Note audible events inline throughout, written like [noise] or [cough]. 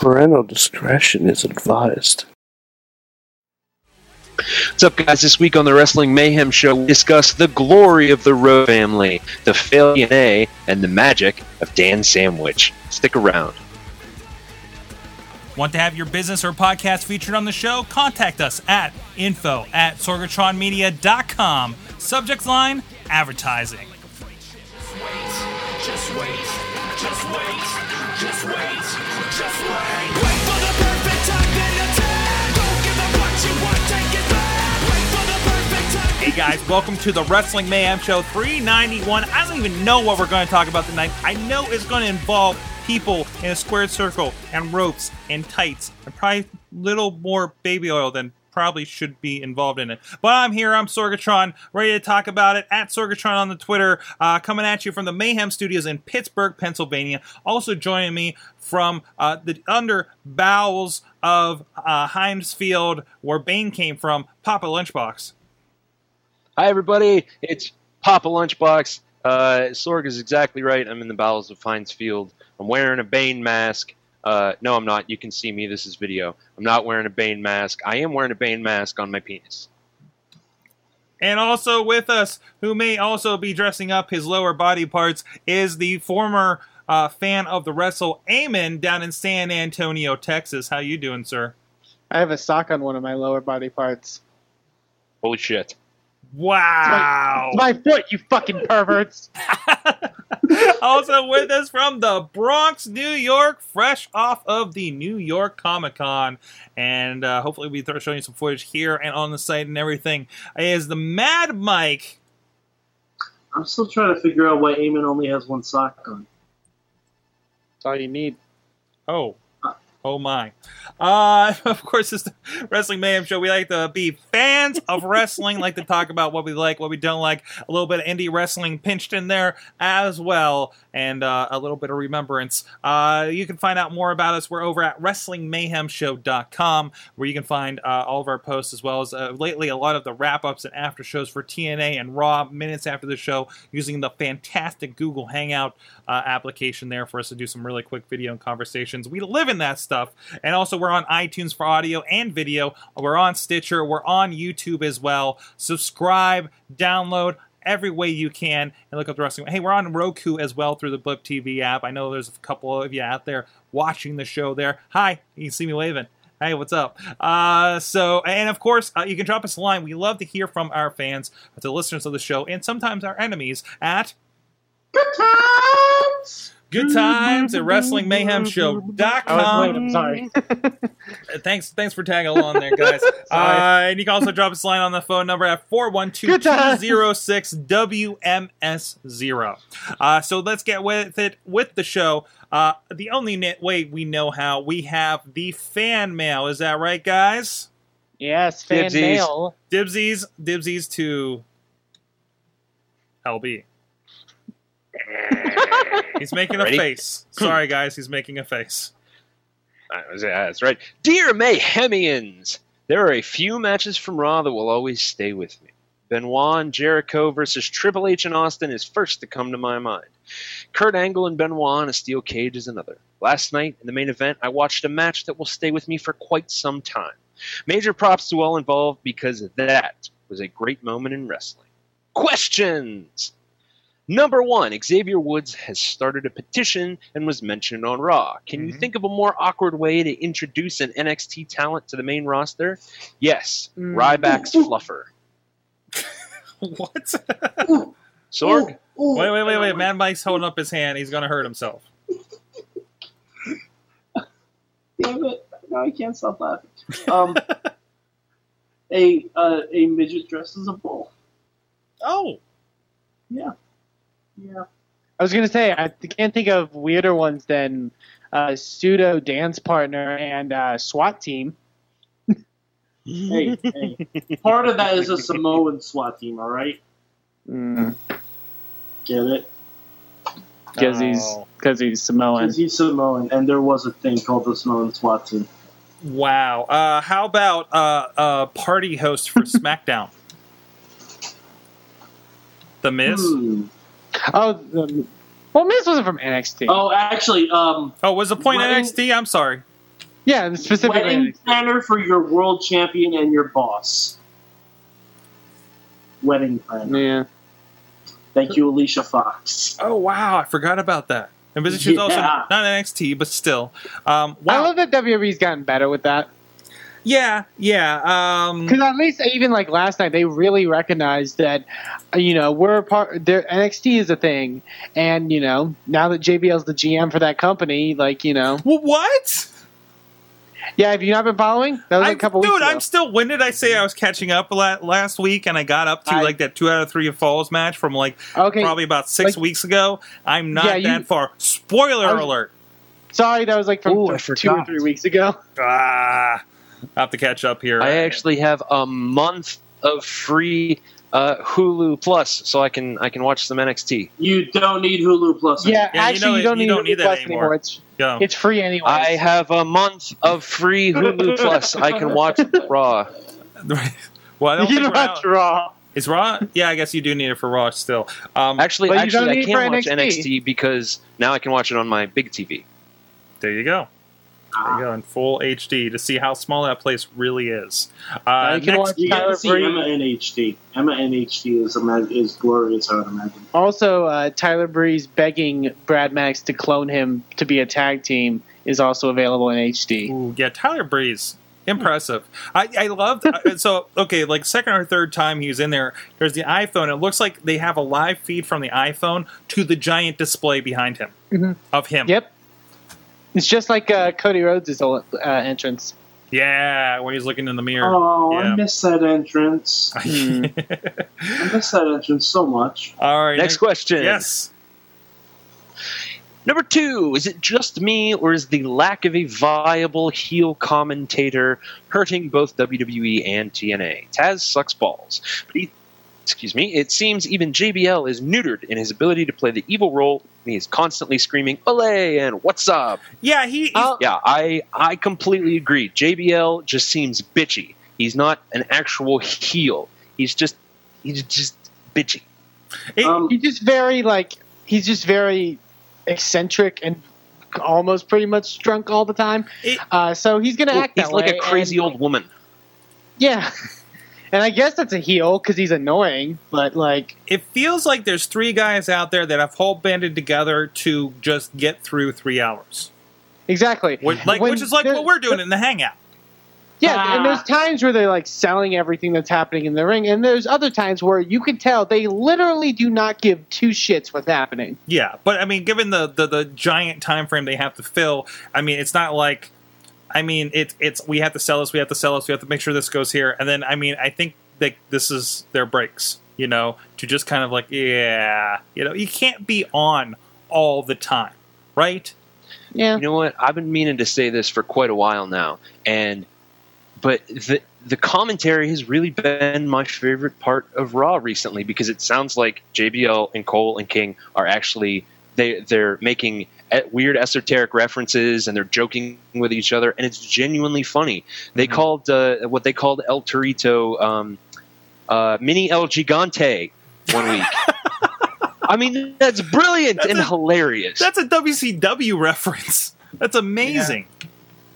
Parental discretion is advised. What's up, guys? This week on the Wrestling Mayhem Show, we discuss the glory of the Rowe family, the failure A, and the magic of Dan Sandwich. Stick around. Want to have your business or podcast featured on the show? Contact us at info at sorgatronmedia.com. Subject line advertising. Just wait, just wait, just wait, just Hey guys, welcome to the Wrestling Mayhem Show 391. I don't even know what we're going to talk about tonight. I know it's going to involve people in a squared circle and ropes and tights and probably a little more baby oil than probably should be involved in it. But I'm here, I'm Sorgatron, ready to talk about it at Sorgatron on the Twitter, uh, coming at you from the Mayhem Studios in Pittsburgh, Pennsylvania. Also joining me from uh, the under bowels of uh, Field, where Bane came from, Papa Lunchbox. Hi, everybody. It's Papa Lunchbox. Uh, Sorg is exactly right. I'm in the bowels of Heinz Field. I'm wearing a Bane mask. Uh, no, I'm not. You can see me. This is video. I'm not wearing a Bane mask. I am wearing a Bane mask on my penis. And also with us, who may also be dressing up his lower body parts, is the former uh, fan of the wrestle Amen down in San Antonio, Texas. How you doing, sir? I have a sock on one of my lower body parts. Holy shit. Wow! It's my foot, you fucking perverts! [laughs] also with us from the Bronx, New York, fresh off of the New York Comic Con, and uh, hopefully we throw showing you some footage here and on the site and everything. Is the Mad Mike? I'm still trying to figure out why Eamon only has one sock on. That's all you need. Oh. Oh my. Uh, [laughs] of course, it's the Wrestling Mayhem Show. We like to be fans of wrestling, like to talk about what we like, what we don't like, a little bit of indie wrestling pinched in there as well, and uh, a little bit of remembrance. Uh, you can find out more about us. We're over at WrestlingMayhemShow.com, where you can find uh, all of our posts as well as uh, lately a lot of the wrap ups and after shows for TNA and Raw minutes after the show using the fantastic Google Hangout uh, application there for us to do some really quick video and conversations. We live in that stuff. And also, we're on iTunes for audio and video. We're on Stitcher. We're on YouTube as well. Subscribe, download every way you can, and look up the wrestling. Hey, we're on Roku as well through the Blip TV app. I know there's a couple of you out there watching the show there. Hi, you can see me waving. Hey, what's up? Uh, so, and of course, uh, you can drop us a line. We love to hear from our fans, the listeners of the show, and sometimes our enemies at Good times. Good times at I was late, WrestlingMayhemShow.com. I'm sorry. [laughs] Thanks, thanks for tagging along there, guys. [laughs] uh, and you can also drop us a line on the phone number at Good 412-206-WMS0. Uh, so let's get with it with the show. Uh, the only ne- way we know how, we have the fan mail. Is that right, guys? Yes, fan Dibsies. mail. Dibsies, dibsies to LB. [laughs] He's making a Ready? face. Sorry, guys, he's making a face. [laughs] That's right. Dear Mayhemians, there are a few matches from Raw that will always stay with me. Benoit and Jericho versus Triple H and Austin is first to come to my mind. Kurt Angle and Benoit in a steel cage is another. Last night, in the main event, I watched a match that will stay with me for quite some time. Major props to all involved because that was a great moment in wrestling. Questions! Number one, Xavier Woods has started a petition and was mentioned on Raw. Can you Mhm. think of a more awkward way to introduce an NXT talent to the main roster? Yes, Mm. Ryback's fluffer. [laughs] what? Sorg? Ooh, ooh. Wait, wait, wait, wait. Mad Mike's holding up his hand. He's going to hurt himself. [laughs] Damn it! No, I can't stop laughing. Um, [laughs] a uh, a midget dressed as a bull. Oh, Yeah, yeah. I was gonna say I can't think of weirder ones than uh, pseudo dance partner and uh, SWAT team. Hey, hey. [laughs] Part of that is a Samoan SWAT team. All right, Mm, get it? because he's Oh. because he's Samoan. Because he's Samoan, and there was a thing called the Samoan SWAT team. wow. Uh, how about uh, uh, party host for [laughs] SmackDown? The Miz? Hmm. Oh, the, well, Miz wasn't from NXT. Oh, actually, um, Oh, was the point Wedding- NXT? I'm sorry. Yeah, specifically. Wedding planner for your world champion and your boss. Wedding planner. Yeah. Thank you, Alicia Fox. Oh wow, I forgot about that. And but she's also not NXT, but still. Um, I love that WWE's gotten better with that. Yeah, yeah. Um, Because at least even like last night, they really recognized that, uh, you know, we're a part. Their NXT is a thing, and you know, now that JBL's the GM for that company, like you know, well, what? yeah. Have you not been following? That was like a couple dude, weeks ago. I'm still. When did I say I was catching up last week? And I got up to I- like that two out of three falls match from like okay. probably about six like- weeks ago. I'm not Yeah, you- that far. Spoiler was- alert. Sorry, that was like from Ooh, I two or three weeks ago. Ah, I have to catch up here. I actually have a month of free uh, Hulu Plus, so I can I can watch some NXT. You don't need Hulu Plus. Yeah, you actually, know you don't you need don't Hulu need that Plus anymore. It's Go. it's free anyway. I have a month of free Hulu [laughs] Plus. I can watch Raw. [laughs] well, I don't you think don't Raw, have to raw. is Raw. Yeah, I guess you do need it for Raw still. Um, Actually, But actually, I need it can for watch NXT. NXT because now I can watch it on my big TV. there you go. There you go in full HD to see how small that place really is. Uh, you can next, watch You get Tyler to see Breeze. Emma in HD. Emma in HD is ima- is glorious. I would imagine. Also, uh, Tyler Breeze begging Brad Maddox to clone him to be a tag team is also available in HD. Ooh, yeah, Tyler Breeze. Impressive. I, I loved uh, [laughs] so okay, like second or third time he was in there, there's the iPhone. It looks like they have a live feed from the iPhone to the giant display behind him Mhm. of him. Yep. It's just like uh, Cody Rhodes' uh, entrance. Yeah, when he's looking in the mirror. Oh, Yeah. I miss that entrance. [laughs] I miss that entrance so much. All right. Next question. Yes. Number two, is it just me or is the lack of a viable heel commentator hurting both WWE and TNA? Taz sucks balls. But he, excuse me, it seems even JBL is neutered in his ability to play the evil role, and he is constantly screaming, Olay and what's up? Yeah, he. he's- Oh. Yeah, I, I completely agree. JBL just seems bitchy. He's not an actual heel. He's just he's just bitchy. it- Um, He's just very like he's just very eccentric and almost pretty much drunk all the time. It- uh, so he's gonna act He's that like way. a crazy and- old woman. Yeah, [laughs] and I guess that's a heel because he's annoying. But like, it feels like there's three guys out there that have whole banded together to just get through three hours. exactly, Which, like, When which is like what we're doing in the hangout. Yeah, Ah. and there's times where they're like selling everything that's happening in the ring, and there's other times where you can tell they literally do not give two shits what's happening. Yeah, but I mean, given the, the the giant time frame they have to fill, I mean, it's not like, I mean, it's it's we have to sell this, we have to sell this, we have to make sure this goes here, and then I mean, I think that this is their breaks, you know, to just kind of like, yeah, you know, you can't be on all the time, right? Yeah, You know what? I've been meaning to say this for quite a while now, and but the the commentary has really been my favorite part of Raw recently because it sounds like JBL and Cole and King are actually they they're making weird esoteric references and they're joking with each other and it's genuinely funny. They Mhm. called uh, what they called El Torito um, uh, Mini El Gigante one week. [laughs] I mean, that's brilliant That's and a- hilarious. That's a WCW reference. That's amazing.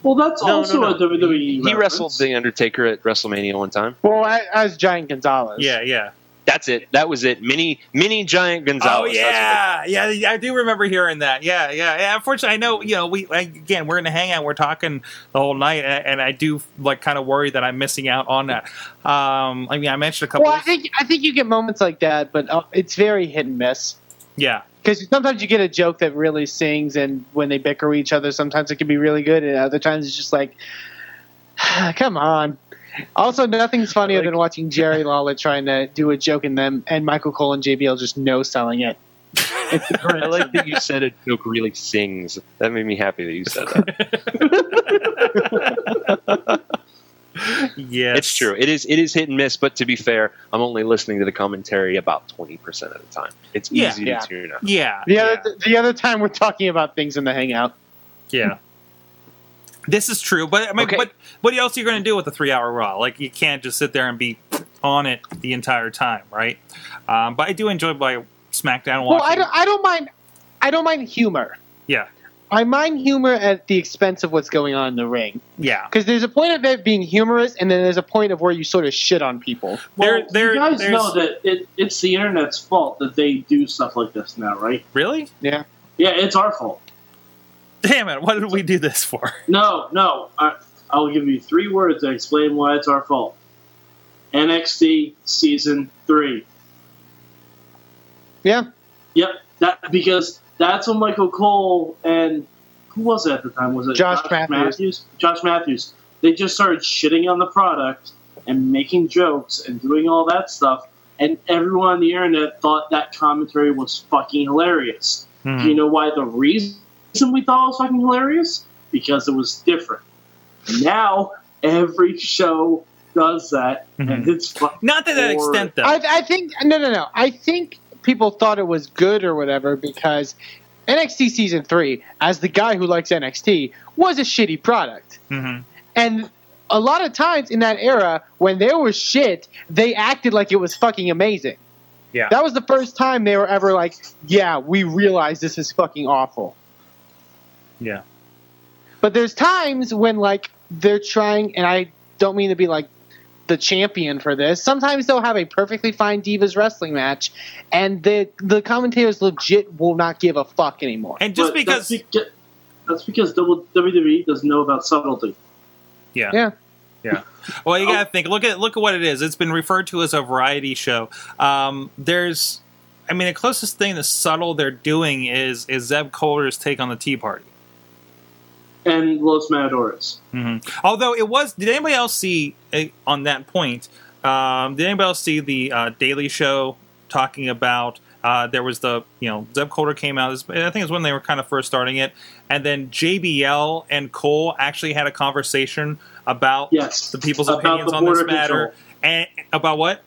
well, that's No, no, also no. a WWE. He reference. wrestled the Undertaker at WrestleMania one time. well, as, as Giant Gonzalez. Yeah, yeah. That's it. That was it. Mini, mini giant Gonzalez. Oh yeah, yeah, yeah. I do remember hearing that. Yeah, yeah. yeah unfortunately, I know. You know, we I, again we're in a hangout. We're talking the whole night, and, and I do like kind of worry that I'm missing out on that. Um, I mean, I mentioned a couple. Well, I think I think you get moments like that, but uh, it's very hit and miss. yeah, Because sometimes you get a joke that really sings, and when they bicker with each other, sometimes it can be really good, and other times it's just like, [sighs] come on. Also, nothing's funnier than watching Jerry [laughs] Lawler trying to do a joke and them and Michael Cole and JBL just no selling it. [laughs] I like that you said a joke really sings. That made me happy that you said that. [laughs] yes, It's true. It is. It is hit and miss. But to be fair, I'm only listening to the commentary about 20 percent of the time. It's Yeah. easy Yeah. to tune out. Yeah, The yeah. other the other time we're talking about things in the hangout. Yeah. This is true, but I mean, Okay. but what else are you going to do with a three-hour Raw? Like, you can't just sit there and be on it the entire time, right? Um, but I do enjoy my SmackDown watching. Well, I don't I don't mind I don't mind humor. yeah, I mind humor at the expense of what's going on in the ring. Yeah. Because there's a point of it being humorous, and then there's a point of where you sort of shit on people. There- Well, there- you guys know that it, it's the internet's fault that they do stuff like this now, right? Really? Yeah. Yeah, it's our fault. Damn it! What did we do this for? No, no. I, I'll give you three words that explain why it's our fault. NXT season three. Yeah. Yep, that because that's when Michael Cole and who was it at the time? Was it Josh Matthews. Josh Matthews. They just started shitting on the product and making jokes and doing all that stuff, and everyone on the internet thought that commentary was fucking hilarious. Hmm. Do you know why the reason we thought it was fucking hilarious? Because it was different. Now every show does that, and Mhm. it's fucking Not to that Or- extent, though. I, I think no, no, no. I think people thought it was good or whatever because NXT season three, as the guy who likes NXT, was a shitty product, hmm and a lot of times in that era when there was shit, they acted like it was fucking amazing. Yeah. That was the first time they were ever like, "Yeah, we realize this is fucking awful." Yeah. But there's times when like they're trying, and I don't mean to be like the champion for this. Sometimes they'll have a perfectly fine divas wrestling match, and the the commentators legit will not give a fuck anymore. And just But because, that's because, that's because WWE doesn't know about subtlety. yeah, Yeah. yeah. Well, you gotta think. Look at look at what it is. It's been referred to as a variety show. Um, there's, I mean, the closest thing to subtle they're doing is is Zeb Colter's take on the Tea Party. And Los Matadores. hmm Although it was, did anybody else see uh, on that point? Um, did anybody else see the uh, Daily Show talking about? Uh, there was the you know Zeb Colter came out. I think it was when they were kind of first starting it, and then JBL and Cole actually had a conversation about Yes. the people's opinions the on this matter, control. and about what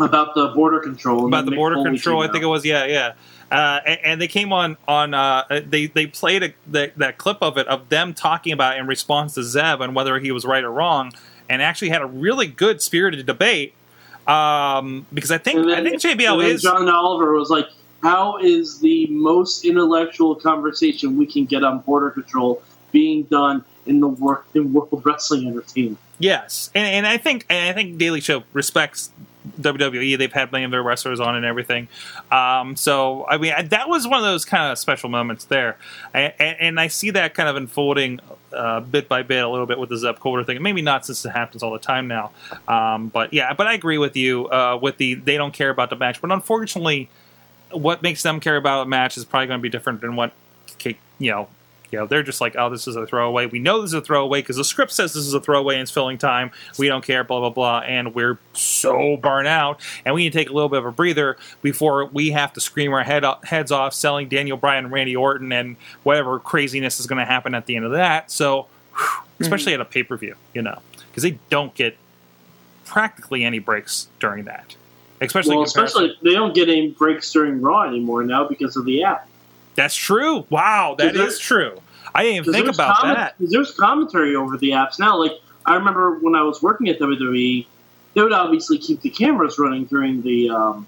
About the border control. about the Mick border Foley control. I think it was yeah, yeah. Uh, and, and they came on on uh, they they played a, the, that clip of it of them talking about in response to Zeb and whether he was right or wrong, and actually had a really good spirited debate. Um, because I think then- I think JBL is John Oliver was like, "How is the most intellectual conversation we can get on border control being done in the work in World Wrestling Entertainment?" Yes, and, and I think and I think Daily Show respects WWE. They've had many of their wrestlers on and everything. Um, so I mean, I, that was one of those kind of special moments there, and, and I see that kind of unfolding uh, bit by bit, a little bit with the Zeb Colter thing. Maybe not since it happens all the time now, um, but yeah. But I agree with you uh, with the they don't care about the match, but unfortunately, what makes them care about a match is probably going to be different than what you know you know, they're just like, oh, this is a throwaway. We know this is a throwaway because the script says this is a throwaway and it's filling time. We don't care, blah, blah, blah. And we're so burnt out. And we need to take a little bit of a breather before we have to scream our head heads off selling Daniel Bryan and Randy Orton and whatever craziness is going to happen at the end of that. So, whew, especially mm-hmm. at a pay per view, you know, because they don't get practically any breaks during that. Especially, well, especially they don't get any breaks during Raw anymore now because of the app. That's true. Wow, that is true. I didn't even think about comment- that. There's commentary over the apps now. Like I remember when I was working at WWE, they would obviously keep the cameras running during the um,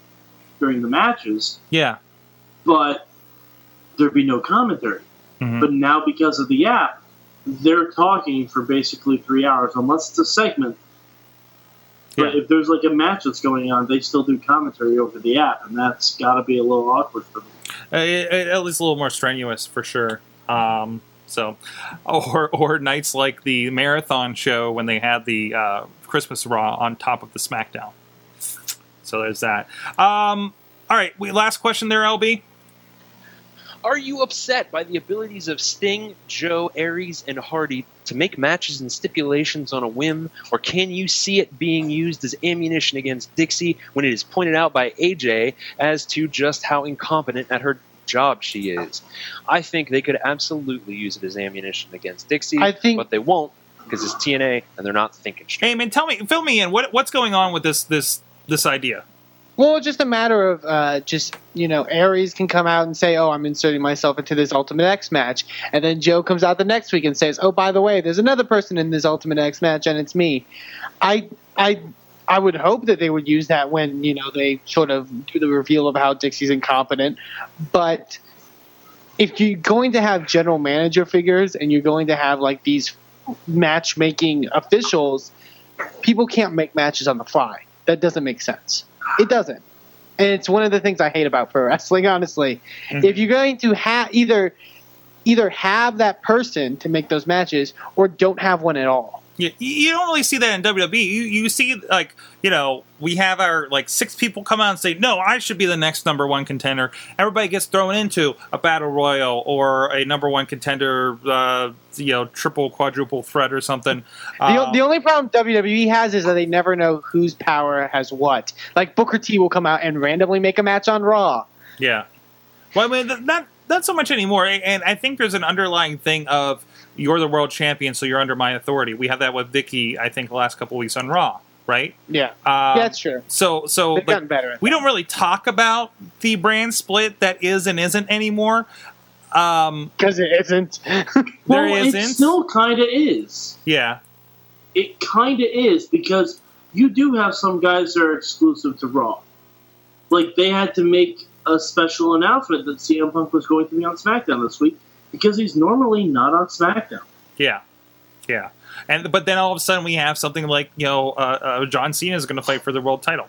during the matches, Yeah. but there'd be no commentary. Mhm. But now because of the app, they're talking for basically three hours, unless it's a segment. But Yeah. if there's like a match that's going on, they still do commentary over the app, and that's got to be a little awkward for them. Uh, it- it- at least a little more strenuous for sure. Um, so, or or nights like the marathon show when they had the uh, Christmas Raw on top of the SmackDown. So there's that. Um, all right, we, last question there, LB. Are you upset by the abilities of Sting, Joe, Aries, and Hardy to make matches and stipulations on a whim, or can you see it being used as ammunition against Dixie when it is pointed out by AJ as to just how incompetent at her job she is? I think they could absolutely use it as ammunition against Dixie, I think- but they won't because it's TNA and they're not thinking straight. Hey, man, tell me, fill me in. What what's going on with this this this idea? Well, just a matter of uh, just you know, Aries can come out and say, "Oh, I'm inserting myself into this Ultimate X match," and then Joe comes out the next week and says, "Oh, by the way, there's another person in this Ultimate X match, and it's me." I I I would hope that they would use that when you know they sort of do the reveal of how Dixie's incompetent, but if you're going to have general manager figures and you're going to have like these matchmaking officials, people can't make matches on the fly. That doesn't make sense. It doesn't. And it's one of the things I hate about pro wrestling, honestly. Mhm. If you're going to have either either have that person to make those matches or don't have one at all. You, you don't really see that in WWE. You, you see, like, you know, we have our, like, six people come out and say, no, I should be the next number one contender. Everybody gets thrown into a battle royal or a number one contender, uh, you know, triple, quadruple threat or something. The, Uh, the only problem WWE has is that they never know whose power has what. Like Booker T will come out and randomly make a match on Raw. Yeah. Well, I mean, not not so much anymore. And I think there's an underlying thing of you're the world champion, so you're under my authority. We have that with Vicky, I think, the last couple weeks on Raw, right? Yeah, Um, that's true. So, so They've gotten better. We don't really talk about the brand split that is and isn't anymore. Um, because it isn't. [laughs] there well, isn't. it still kind of is. yeah, It kind of is because you do have some guys that are exclusive to Raw. Like they had to make a special announcement that CM Punk was going to be on SmackDown this week because he's normally not on SmackDown. yeah, yeah. And but then all of a sudden we have something like you know uh, uh, John Cena is going to fight for the world title.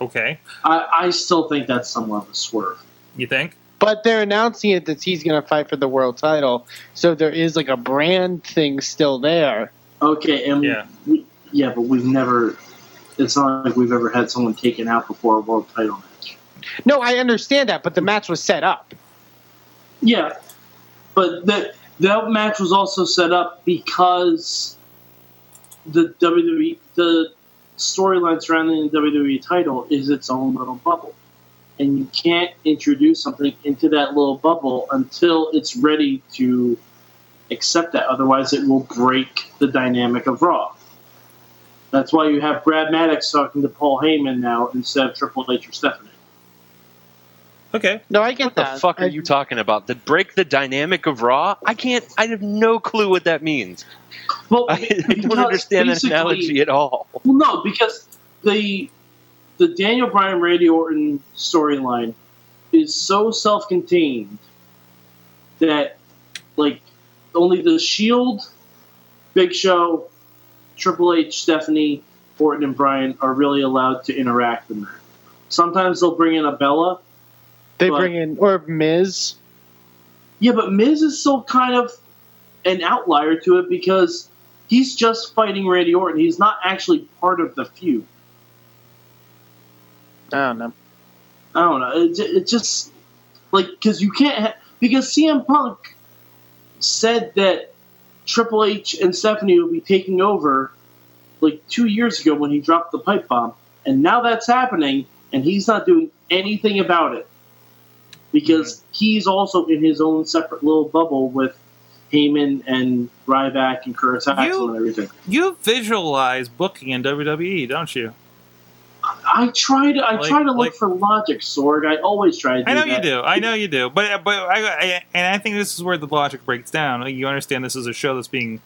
Okay, I, I still think that's somewhat of a swerve. you think? But they're announcing it that he's going to fight for the world title, so there is like a brand thing still there. Okay, and Yeah. we, yeah, but we've never. It's not like we've ever had someone taken out before a world title match. No, I understand that, but the match was set up. Yeah, but that that match was also set up because the WWE the storyline surrounding the WWE title is its own little bubble, and you can't introduce something into that little bubble until it's ready to accept that. Otherwise, it will break the dynamic of Raw. That's why you have Brad Maddox talking to Paul Heyman now instead of Triple H or Stephanie. Okay, No, I get What the that. fuck are I- you talking about? To break the dynamic of Raw? I can't. I have no clue what that means. Well, [laughs] I, I don't understand that basically- analogy at all. Well, no, because the the Daniel Bryan Randy Orton storyline is so self-contained that like only the Shield, Big Show, Triple H, Stephanie, Orton, and Bryan are really allowed to interact in that. Sometimes they'll bring in a Bella. They but- bring in or Miz. Yeah, but Miz is still kind of an outlier to it because he's just fighting Randy Orton. He's not actually part of the feud. I don't know. I don't know. It, it just like because you can't ha- because CM Punk said that Triple H and Stephanie will be taking over like two years ago when he dropped the pipe bomb, and now that's happening, and he's not doing anything about it because he's also in his own separate little bubble with Heyman and Ryback and Curtis Axel and everything. you visualize booking in WWE, don't you? I try to I Like- try to look like- for logic, Sorg. I always try to. Do I know that. you do. I know you do. But but I, I and I think this is where the logic breaks down. You understand this is a show that's being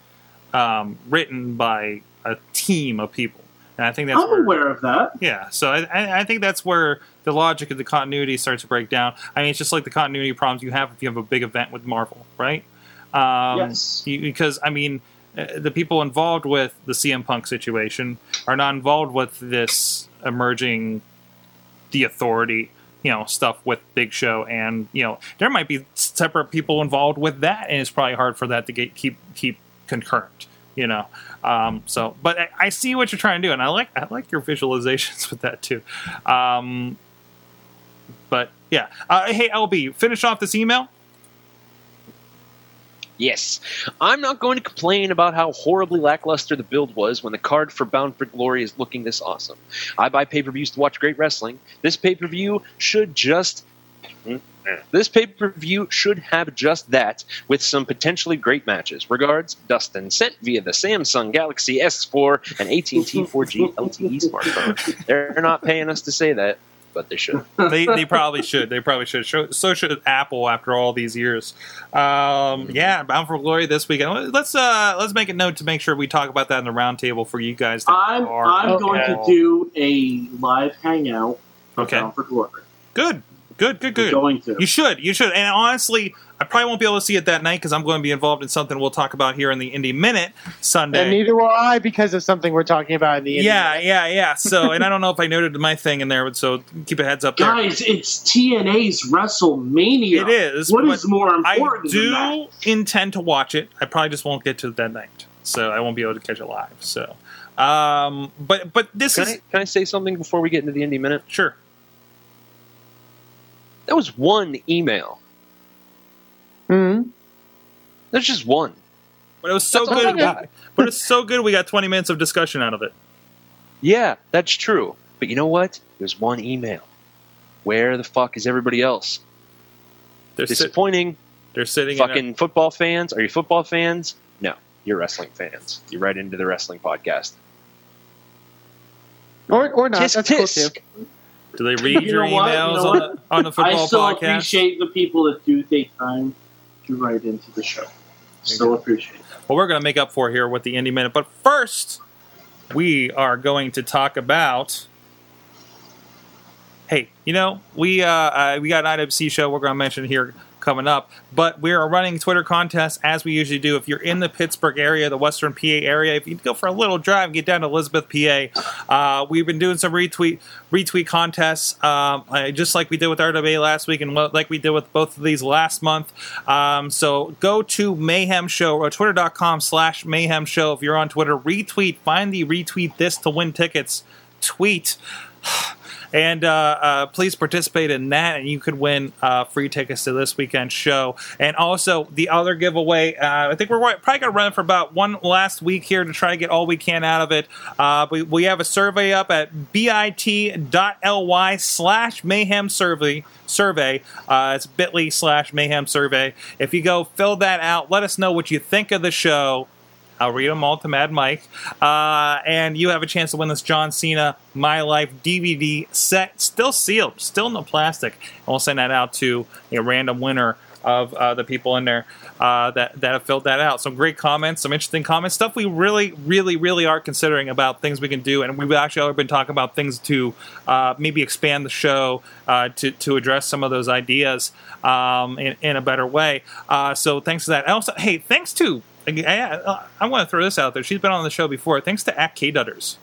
um, written by a team of people, and I think that's I'm where, aware of that. Yeah, so I- I, think that's where the logic of the continuity starts to break down. I mean, it's just like the continuity problems you have if you have a big event with Marvel, right? Um, Yes. you- because I mean, uh, the people involved with the CM Punk situation are not involved with this emerging the authority, you know, stuff with Big Show, and you know, there might be separate people involved with that, and it's probably hard for that to get keep keep concurrent. You know, um, so but I, see what you're trying to do, and I like I like your visualizations [laughs] with that too. Um, but yeah, uh, hey LB, finish off this email. Yes. I'm not going to complain about how horribly lackluster the build was when the card for Bound for Glory is looking this awesome. I buy pay per views to watch great wrestling. This pay per view should just. This pay per view should have just that, with some potentially great matches. Regards, Dustin, sent via the Samsung Galaxy S4 and AT&T 4G LTE E smartphone. They're not paying us to say that, but they should. [laughs] they, they probably should. They probably should. So- So should Apple after all these years. Um, yeah, Bound for Glory this weekend. Let's uh, let's make a note to make sure we talk about that in the roundtable for you guys. That I'm are I'm going to do a live hangout. Okay. Bound for Glory. Good, Good, good, good. going to. You should. You should. And honestly, I probably won't be able to see it that night because I'm going to be involved in something we'll talk about here in the Indie Minute Sunday. And neither will I because of something we're talking about in the yeah, internet. yeah, yeah. So, [laughs] and I don't know if I noted my thing in there, so keep a heads up there. Guys, it's TNA's WrestleMania. It is. What is but is more I important than do that? intend to watch it. I probably just won't get to that night, so I won't be able to catch it live. So, um, but but this Can is I, can I say something before we get into the indie minute? sure. That was one email. Mhm. That's just one. But it was so That's good. I got. [laughs] But it's so good. We got 20 minutes of discussion out of it. Yeah, that's true. But you know what? There's one email. Where the fuck is everybody else? They're, sit, Disappointing. they're sitting. in a- Fucking football fans. Are you football fans? No, you're wrestling fans. You're right into the wrestling podcast. Or, or not. Tisk That's cool tisk. too. do they read [laughs] You your know what? You emails know on, the, the I football still podcast? appreciate the people that do take time to write into the show. Still appreciate it. Well, we're going to make up for here with the Indie Minute. But first, we are going to talk about. Hey, you know we uh, uh, we got an IWC show we're going to mention here coming up, but we are running Twitter contests as we usually do. If you're in the Pittsburgh area, the Western PA area, if you go for a little drive and get down to Elizabeth, PA, uh, we've been doing some retweet retweet contests, um, uh, just like we did with RWA last week, and like we did with both of these last month. Um, so go to Mayhem Show or twitter.com slash Mayhem Show if you're on Twitter. Retweet, find the retweet this to win tickets tweet. [sighs] And uh, uh, please participate in that, and you could win uh, free tickets to this weekend show. And also the other giveaway. I think we're probably going to run for about one last week here to try to get all we can out of it. We, we have a survey up at bit.ly slash mayhem survey. Survey. Uh, it's bit.ly slash mayhem survey. If you go fill that out, let us know what you think of the show. I'll read them all to Mad Mike. Uh, and you have a chance to win this John Cena My Life DVD set, still sealed, still in the plastic. And we'll send that out to a random winner of uh, the people in there uh, that, that have filled that out. Some great comments, some interesting comments, stuff we really, really, really are considering about things we can do. And we've actually been talking about things to uh, maybe expand the show uh, to, to address some of those ideas um, in, in a better way. Uh, so thanks for that. Also, hey, thanks to I, I want to throw this out there. She's been on the show before. Thanks to at K Dutters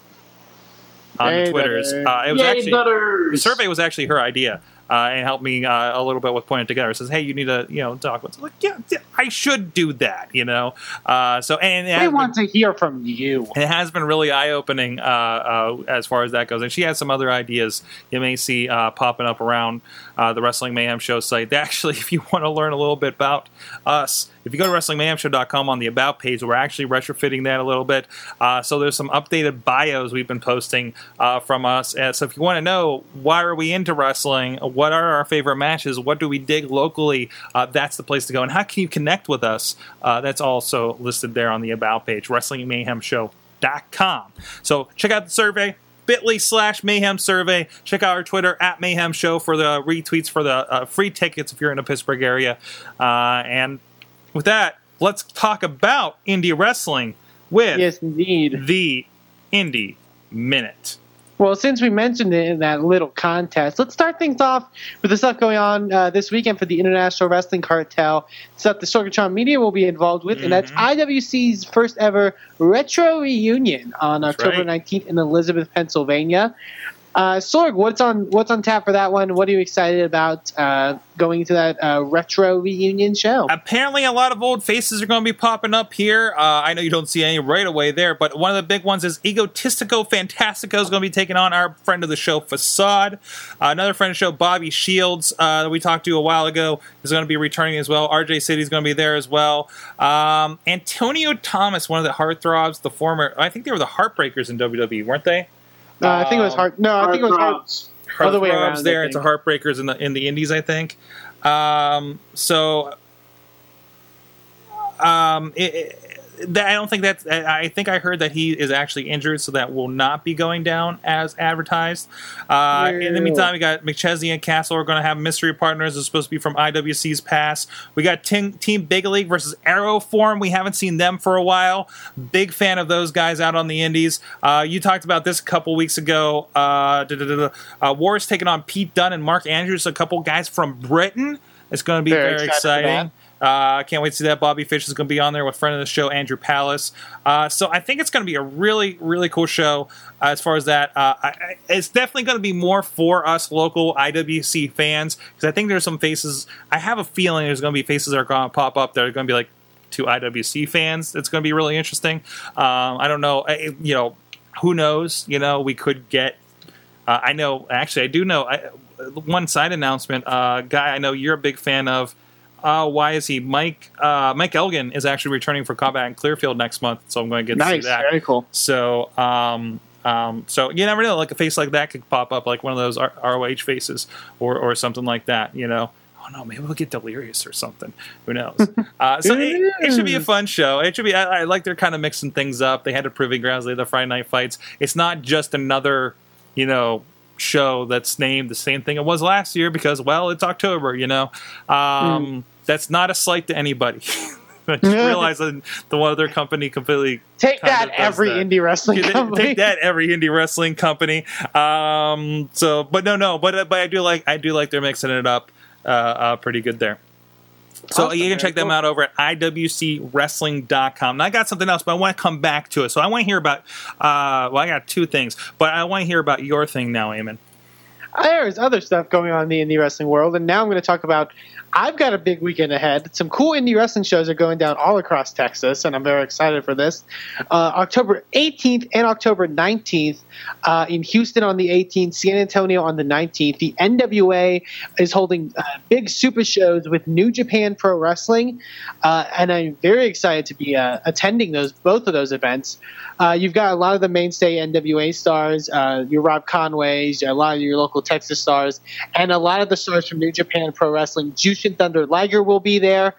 on Hey, the Twitters. Uh, it was Yay, actually Dutters! the survey was actually her idea. Uh, and helped me uh, a little bit with putting it together. It says, "Hey, you need to, you know, talk with." Like, yeah, yeah, I should do that, you know. Uh, so, and it We has been- want to hear from you. it has been really eye opening uh, uh, as far as that goes. And she has some other ideas you may see uh, popping up around uh, the Wrestling Mayhem Show site. Actually, [laughs] if you want to learn a little bit about us, if you go to WrestlingMayhemShow.com on the About page, we're actually retrofitting that a little bit. Uh, so there's some updated bios we've been posting uh, from us. Uh, so if you want to know why are we into wrestling, what are our favorite matches, what do we dig locally, uh, that's the place to go. And how can you connect with us? Uh, that's also listed there on the About page, WrestlingMayhemShow.com. So check out the survey. Bitly slash Mayhem Survey. Check out our Twitter at Mayhem Show for the retweets for the uh, free tickets if you're in the Pittsburgh area. Uh, and with that, let's talk about indie wrestling with Yes, indeed. the Indie Minute. Well, since we mentioned it in that little contest, let's start things off with the stuff going on uh, this weekend for the International Wrestling Cartel. Stuff the Sorgatron Media will be involved with, and that's IWC's first ever retro reunion on That's October right. 19th in Elizabeth, Pennsylvania. Uh, Sorg, what's on what's on tap for that one? What are you excited about uh, going to that uh, retro reunion show? Apparently, a lot of old faces are going to be popping up here. Uh, I know you don't see any right away there, but one of the big ones is Egotistico Fantastico is going to be taking on our friend of the show, Facade. Uh, another friend of the show, Bobby Shields, uh, that we talked to a while ago, is going to be returning as well. RJ City is going to be there as well. Um, Antonio Thomas, one of the Heartthrobs, the former, I think they were the Heartbreakers in WWE, weren't they? Uh, I think it was hard. No, I think it was hard. Heartthrobs. Other way Heartthrobs around, I there. It's a think. Heartbreakers in the in the Indies, I think. Um, so, um, it, it- that, I don't think that's. I think I heard that he is actually injured, so that will not be going down as advertised. Uh, in the meantime, we got McChesney and Castle are going to have mystery partners. It's supposed to be from IWC's past. We got Team, Team Big League versus Aeroform. We haven't seen them for a while. Big fan of those guys out on the Indies. Uh, you talked about this a couple weeks ago. Uh, uh, War is taking on Pete Dunne and Mark Andrews, a couple guys from Britain. It's going to be Very very, excited exciting. Uh, I can't wait to see that. Bobby Fish is going to be on there with friend of the show, Andrew Palace. Uh, so I think it's going to be a really, really cool show uh, as far as that. Uh, I, I, it's definitely going to be more for us local IWC fans because I think there's some faces. I have a feeling there's going to be faces that are going to pop up that are going to be like to IWC fans. It's going to be really interesting. Um, I don't know. I, you know, who knows? You know, we could get. Uh, I know. Actually, I do know. I, one side announcement. Uh, guy I know you're a big fan of. Uh, why is he Mike? Uh, Mike Elgin is actually returning for combat in Clearfield next month, so I'm going to get to Nice, see that. very cool. So, um, um, so you never know. Like a face like that could pop up, like one of those R- ROH faces, or or something like that. You know. Oh no, maybe we'll get Delirious or something. Who knows? [laughs] Uh, so it, it should be a fun show. It should be. I, I like they're kind of mixing things up. They had the Proving Grounds. They had the Friday Night Fights. It's not just another, you know, show that's named the same thing it was last year because well, it's October. You know, um, that's not a slight to anybody. [laughs] I just [laughs] realized that the one other company completely Take that, every that. indie wrestling Yeah, company. Take that, every indie wrestling company. Um, so, but no, no, but but I do like I do like they're mixing it up uh, uh, pretty good there. So Awesome, you can check them out over at iwcwrestling.com. And I got something else, but I want to come back to it. So I want to hear about, uh, well, I got two things, but I want to hear about your thing now, Eamon. There's other stuff going on in the indie wrestling world, and now I'm going to talk about. I've got a big weekend ahead. Some cool indie wrestling shows are going down all across Texas, and I'm very excited for this. Uh, October 18th and October 19th uh, in Houston on the 18th, San Antonio on the 19th. The NWA is holding uh, big super shows with New Japan Pro Wrestling, uh, and I'm very excited to be uh, attending those both of those events. Uh, you've got a lot of the mainstay NWA stars, your Rob Conways, a lot of your local Texas stars, and a lot of the stars from New Japan Pro Wrestling. Jushin Thunder Liger will be there.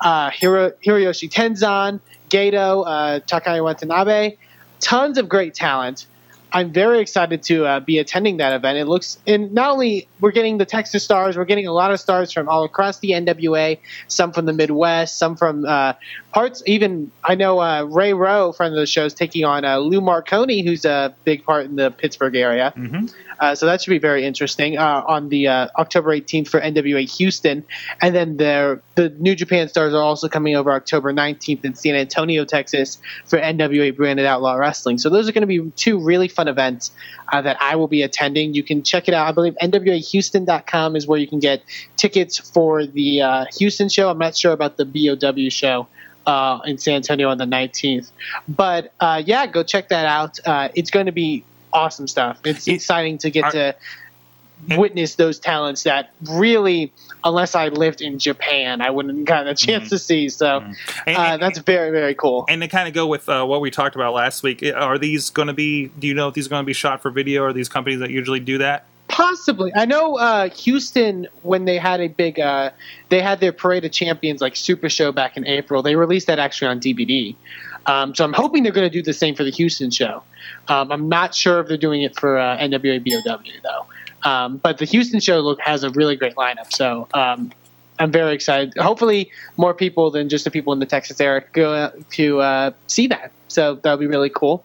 Uh, Hiro, Hiroyoshi Tenzan, Gedo, uh, Takaaki Watanabe. Tons of great talent. I'm very excited to uh, be attending that event. It looks, and not only we're getting the Texas stars, we're getting a lot of stars from all across the NWA. Some from the Midwest, some from uh, parts. Even I know uh, Ray Rowe, friend of the show, is taking on uh, Lou Marconi, who's a big part in the Pittsburgh area. Mm-hmm. Uh, so that should be very interesting uh, on the uh, October 18th for NWA Houston, and then the the New Japan stars are also coming over October 19th in San Antonio, Texas, for NWA Branded Outlaw Wrestling. So those are going to be two really fun events uh, that I will be attending. You can check it out. I believe NWAHouston.com is where you can get tickets for the uh, Houston show. I'm not sure about the BOW show uh, in San Antonio on the 19th. But uh, yeah, go check that out. Uh, it's going to be awesome stuff. It's It- exciting to get are- to witness those talents that really, unless I lived in Japan, I wouldn't have gotten a chance to see. So And, uh, that's very, very cool. and to kind of go with uh, what we talked about last week, are these going to be? Do you know if these are going to be shot for video? Or are these companies that usually do that? Possibly. I know uh, Houston when they had a big, uh, they had their Parade of Champions like Super Show back in April. They released that actually on DVD. Um, so I'm hoping they're going to do the same for the Houston show. Um, I'm not sure if they're doing it for uh, NWA BOW though. Um, but the Houston show look has a really great lineup. So um, I'm very excited. Hopefully, more people than just the people in the Texas area go to uh, see that. So that'll be really cool.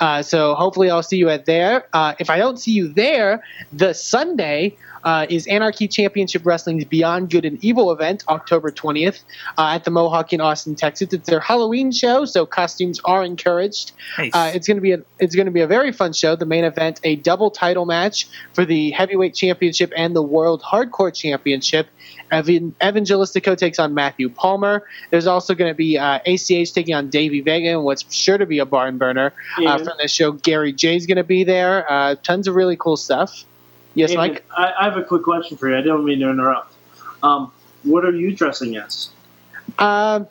Uh, so hopefully I'll see you at there. Uh, if I don't see you there, the Sunday uh, is Anarchy Championship Wrestling's Beyond Good and Evil event, October 20th, uh, at the Mohawk in Austin, Texas. It's their Halloween show, so costumes are encouraged. Nice. Uh, it's going to be a it's going to be a very fun show. The main event, a double title match for the heavyweight championship and the world hardcore championship. Evan, Evangelistico takes on Matthew Palmer. There's also going to be uh, ACH taking on Davey Vega, and what's sure to be a barn burner uh, from the show. Gary Jay's going to be there. Uh, tons of really cool stuff. Yes, Hey, Mike. I, I have a quick question for you. I don't mean to interrupt. Um, what are you dressing as? Um,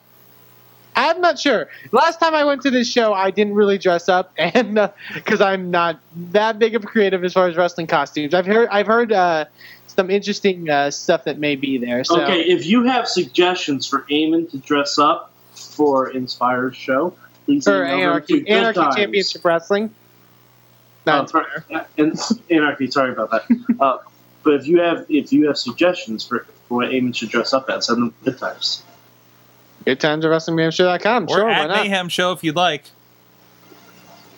I'm not sure. Last time I went to this show, I didn't really dress up, [laughs] and because I'm not that big of a creative as far as wrestling costumes, I've heard I've heard uh, some interesting uh, stuff that may be there. So Okay, if you have suggestions for Eamon to dress up, for Inspire's show, please them Anarchy, Anarchy Wrestling. No, Uh, for- and Anarchy, sorry about that. [laughs] uh, but if you have if you have suggestions for, for what Eamon should dress up as, send them to good times. good times at WrestlingManShow.com. Or Sure, why at not? Mayhem Show if you'd like.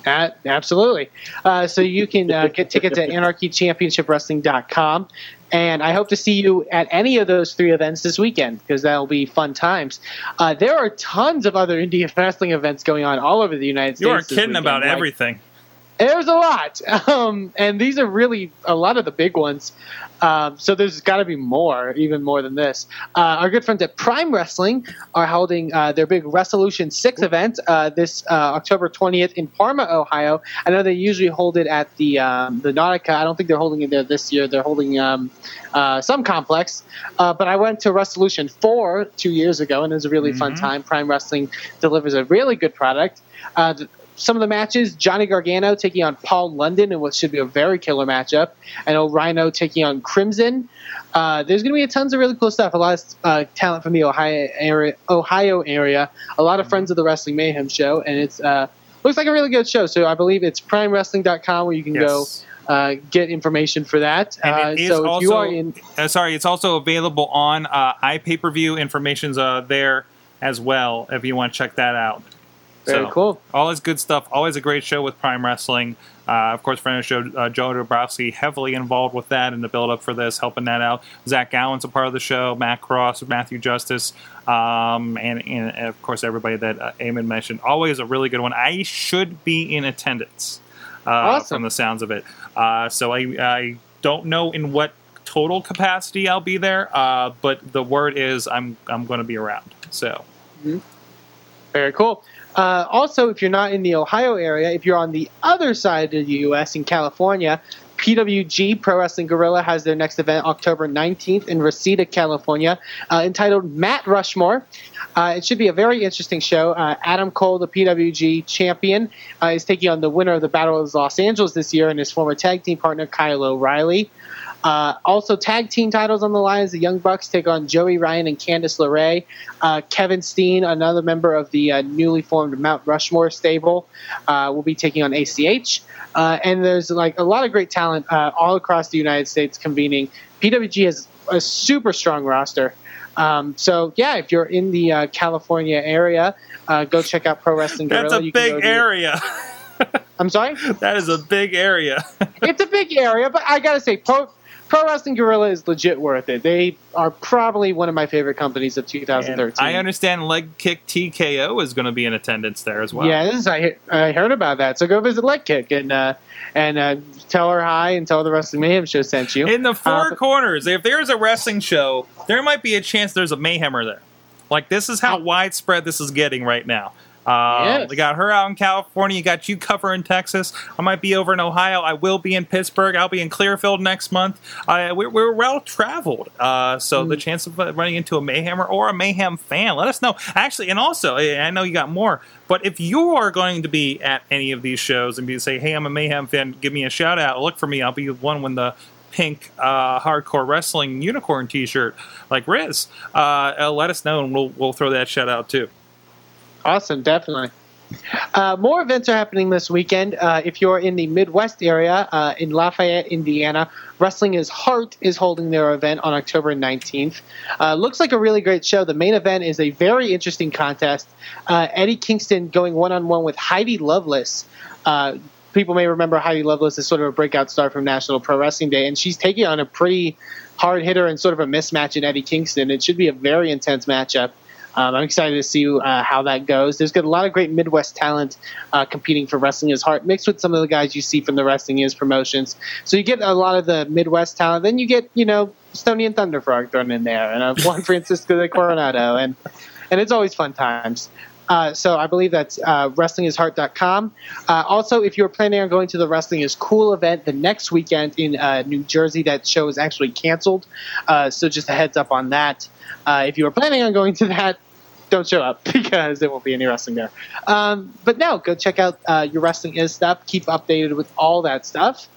At, absolutely. Uh, so you can uh, get tickets at anarchychampionshipwrestling.com. And I hope to see you at any of those three events this weekend because that'll be fun times. Uh, there are tons of other indie [laughs] wrestling events going on all over the United States. You are kidding weekend. about Like, everything. There's a lot, [laughs] um, and these are really a lot of the big ones. Um, so there's got to be more, even more than this. Uh, our good friends at Prime Wrestling are holding uh, their big Resolution Six event uh, this uh, October 20th in Parma, Ohio. I know they usually hold it at the um, the Nautica. I don't think they're holding it there this year. They're holding um, uh, some complex. Uh, but I went to Resolution Four two years ago, and it was a really fun Mhm. time. Prime Wrestling delivers a really good product. Uh, some of the matches: Johnny Gargano taking on Paul London in what should be a very killer matchup. I know Rhino taking on Crimson. Uh, there's going to be tons of really cool stuff. A lot of uh, talent from the Ohio area. Ohio area. A lot of friends of the Wrestling Mayhem show, and it's uh, looks like a really good show. So I believe it's PrimeWrestling.com where you can Yes. go uh, get information for that. And Uh, it so if you are in, Uh, sorry, it's also available on uh, iPay per view. Information's uh, there as well if you want to check that out. Very So, cool. All this good stuff. Always a great show with Prime Wrestling. Uh, of course, friend of the show, uh, Joe Dombrowski, heavily involved with that and the build up for this, helping that out. Zach Gowen's a part of the show. Matt Cross, Matthew Justice, um, and, and, of course everybody that uh, Eamon mentioned. Always a really good one. I should be in attendance. Uh, Awesome. From the sounds of it, uh, so I, I don't know in what total capacity I'll be there, uh, but the word is I'm I'm going to be around. So Very cool. Uh, also, if you're not in the Ohio area, if you're on the other side of the U.S. in California, PWG Pro Wrestling Guerrilla has their next event October 19th in Reseda, California, uh, entitled Matt Rushmore. Uh, it should be a very interesting show. Uh, Adam Cole, the PWG champion, uh, is taking on the winner of the Battle of Los Angeles this year and his former tag team partner Kyle O'Reilly. Uh, also, tag team titles on the line as the Young Bucks take on Joey Ryan and Candice LeRae. Uh, Kevin Steen, another member of the uh, newly formed Mount Rushmore stable, uh, will be taking on ACH. Uh, and there's like a lot of great talent uh, all across the United States convening. PWG has a super strong roster. Um, so yeah, if you're in the uh, California area, uh, go check out Pro Wrestling Guerrilla. that's a You big area. I'm sorry. [laughs] that is a big area. it's a big area, but I gotta say, Pro Pro Wrestling Guerrilla is legit worth it. They are probably one of my favorite companies of 2013. I understand Leg Kick TKO is going to be in attendance there as well. Yeah, this is, I, I heard about that. So go visit Leg Kick and uh, and uh, tell her hi and tell the Wrestling Mayhem show sent you. In the four Uh, corners, if there's a wrestling show, there might be a chance there's a Mayhemmer there. Like this is how widespread this is getting right now. Uh, Yes. We got her out in California. You got you covering Texas. I might be over in Ohio. I will be in Pittsburgh. I'll be in Clearfield next month. Uh, we're, we're well traveled, uh, so Hmm. the chance of uh, running into a Mayhemmer or a Mayhem fan, let us know. Actually, and also, I know you got more, but if you are going to be at any of these shows and be say, "Hey, I'm a Mayhem fan," give me a shout out. Look for me. I'll be the one when the pink uh, hardcore wrestling unicorn T-shirt like Riz. Uh, uh, let us know, and we'll we'll throw that shout out too. Awesome, definitely. Uh, more events are happening this weekend. Uh, if you're in the Midwest area, uh, in Lafayette, Indiana, Wrestling is Heart is holding their event on October 19th. Uh, looks like a really great show. The main event is a very interesting contest. Uh, Eddie Kingston going one on one with Heidi Lovelace. Uh, people may remember Heidi Lovelace as sort of a breakout star from National Pro Wrestling Day, and she's taking on a pretty hard hitter and sort of a mismatch in Eddie Kingston. It should be a very intense matchup. Um, I'm excited to see uh, how that goes. There's got a lot of great Midwest talent uh, competing for Wrestling is Heart, mixed with some of the guys you see from the Wrestling is promotions. So you get a lot of the Midwest talent. Then you get, you know, Stony and Thunderfrog thrown in there, and uh, [laughs] Juan Francisco de Coronado, and and it's always fun times. Uh, so I believe that's uh, WrestlingIsHeart.com. Uh, also, if you're planning on going to the Wrestling is Cool event the next weekend in uh, New Jersey, that show is actually canceled. Uh, so just a heads up on that. Uh, if you are planning on going to that, don't show up [laughs] because there won't be any wrestling there. Um, but no, go check out your wrestling is stuff. Keep updated with all that stuff.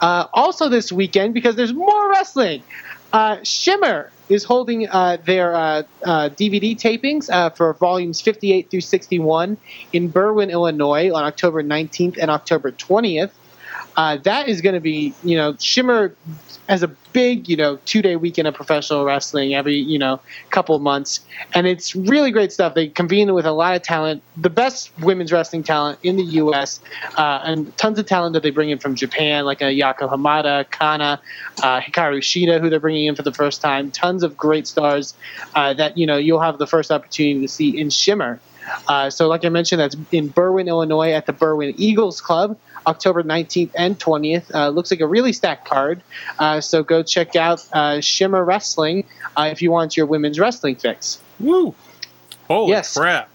Also this weekend, because there's more wrestling. Uh, Shimmer is holding uh, their uh, uh, DVD tapings uh, for volumes 58 through 61 in Berwyn, Illinois on October 19th and October 20th. Uh, that is going to be, you know, Shimmer has a big, you know, two day weekend of professional wrestling every, you know, couple of months. And it's really great stuff. They convene with a lot of talent, the best women's wrestling talent in the U.S., uh, and tons of talent that they bring in from Japan, like Ayako Hamada, Kana, uh, Hikaru Shida, who they're bringing in for the first time. Tons of great stars uh, that, you know, you'll have the first opportunity to see in Shimmer. Uh, so, like I mentioned, that's in Berwyn, Illinois, at the Berwyn Eagles Club, October 19th and 20th. Uh, looks like a really stacked card. Uh, so, go check out uh, Shimmer Wrestling uh, if you want your women's wrestling fix. Woo! Holy Yes. crap!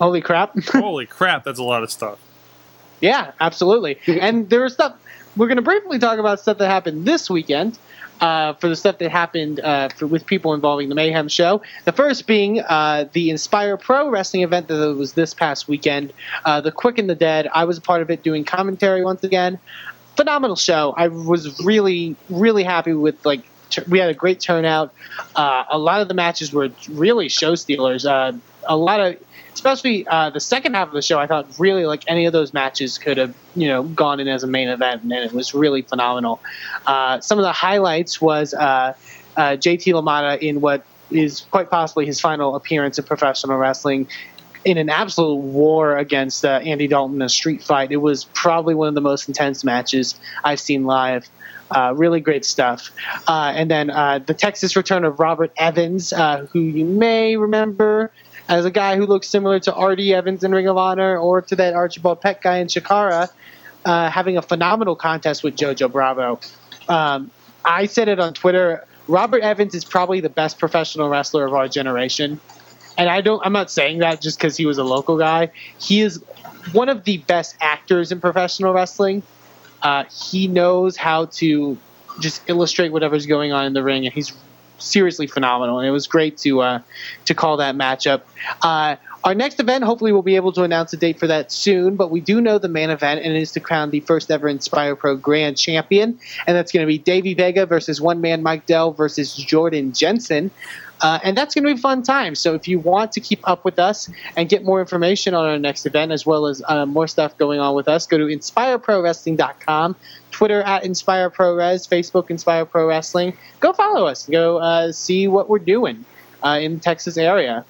Holy crap! [laughs] Holy crap! That's a lot of stuff. Yeah, absolutely. and there was stuff. We're going to briefly talk about stuff that happened this weekend. Uh, for the stuff that happened uh, for, with people involving the Mayhem show. The first being uh, the Inspire Pro wrestling event that was this past weekend. Uh, the Quick and the Dead. I was a part of it doing commentary once again. Phenomenal show. I was really, really happy with like. T- we had a great turnout. Uh, a lot of the matches were really show stealers. Uh, a lot of especially uh, the second half of the show, I thought really like any of those matches could have you know gone in as a main event, and it was really phenomenal. Uh, some of the highlights was uh, uh, JT LaMotta in what is quite possibly his final appearance in professional wrestling. In an absolute war against uh, Andy Dalton a street fight, it was probably one of the most intense matches I've seen live. Uh, really great stuff. Uh, and then uh, the Texas return of Robert Evans, uh, who you may remember as a guy who looks similar to R.D. Evans in Ring of Honor or to that Archibald Peck guy in Chikara, uh, having a phenomenal contest with JoJo Bravo. Um, I said it on Twitter. Robert Evans is probably the best professional wrestler of our generation, and I don't. I'm not saying that just because he was a local guy. He is one of the best actors in professional wrestling. Uh, he knows how to just illustrate whatever's going on in the ring, and he's seriously phenomenal. And it was great to uh, to call that matchup. Uh, our next event, hopefully, we'll be able to announce a date for that soon. But we do know the main event, and it is to crown the first ever Inspire Pro Grand Champion, and that's going to be Davey Vega versus One Man Mike Dell versus Jordan Jensen. Uh, and that's going to be fun time. So if you want to keep up with us and get more information on our next event, as well as uh, more stuff going on with us, go to inspireprowrestling.com, Twitter at Inspire Pro Res, Facebook Inspire Pro Wrestling. Go follow us. Go uh, see what we're doing uh, in the Texas area.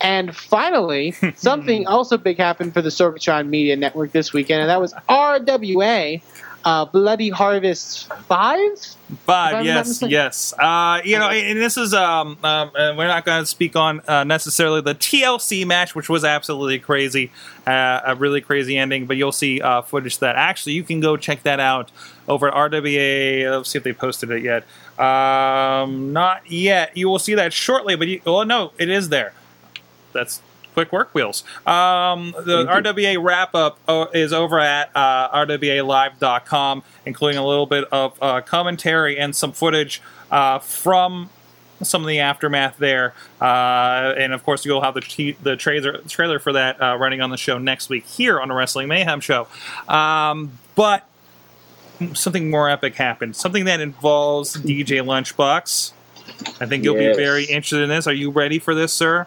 And finally, [laughs] something also big happened for the Sorgatron Media Network this weekend, and that was RWA uh, Bloody Harvest 5? Five, yes, yes. Uh, you know, and this is um, um uh, we're not going to speak on uh, necessarily the TLC match, which was absolutely crazy, uh, a really crazy ending. But you'll see uh, footage that. Actually, you can go check that out over at RWA. Let's see if they posted it yet. Um, not yet. You will see that shortly. But you, well, no, it is there. That's quick work wheels. Um, the RWA wrap up uh, is over at uh, RWALive.com, including a little bit of uh, commentary and some footage uh, from some of the aftermath there. Uh, and of course, you'll have the, t- the trailer, trailer for that uh, running on the show next week here on the Wrestling Mayhem show. Um, but something more epic happened. Something that involves DJ Lunchbox. I think you'll Yes. be very interested in this. Are you ready for this, sir?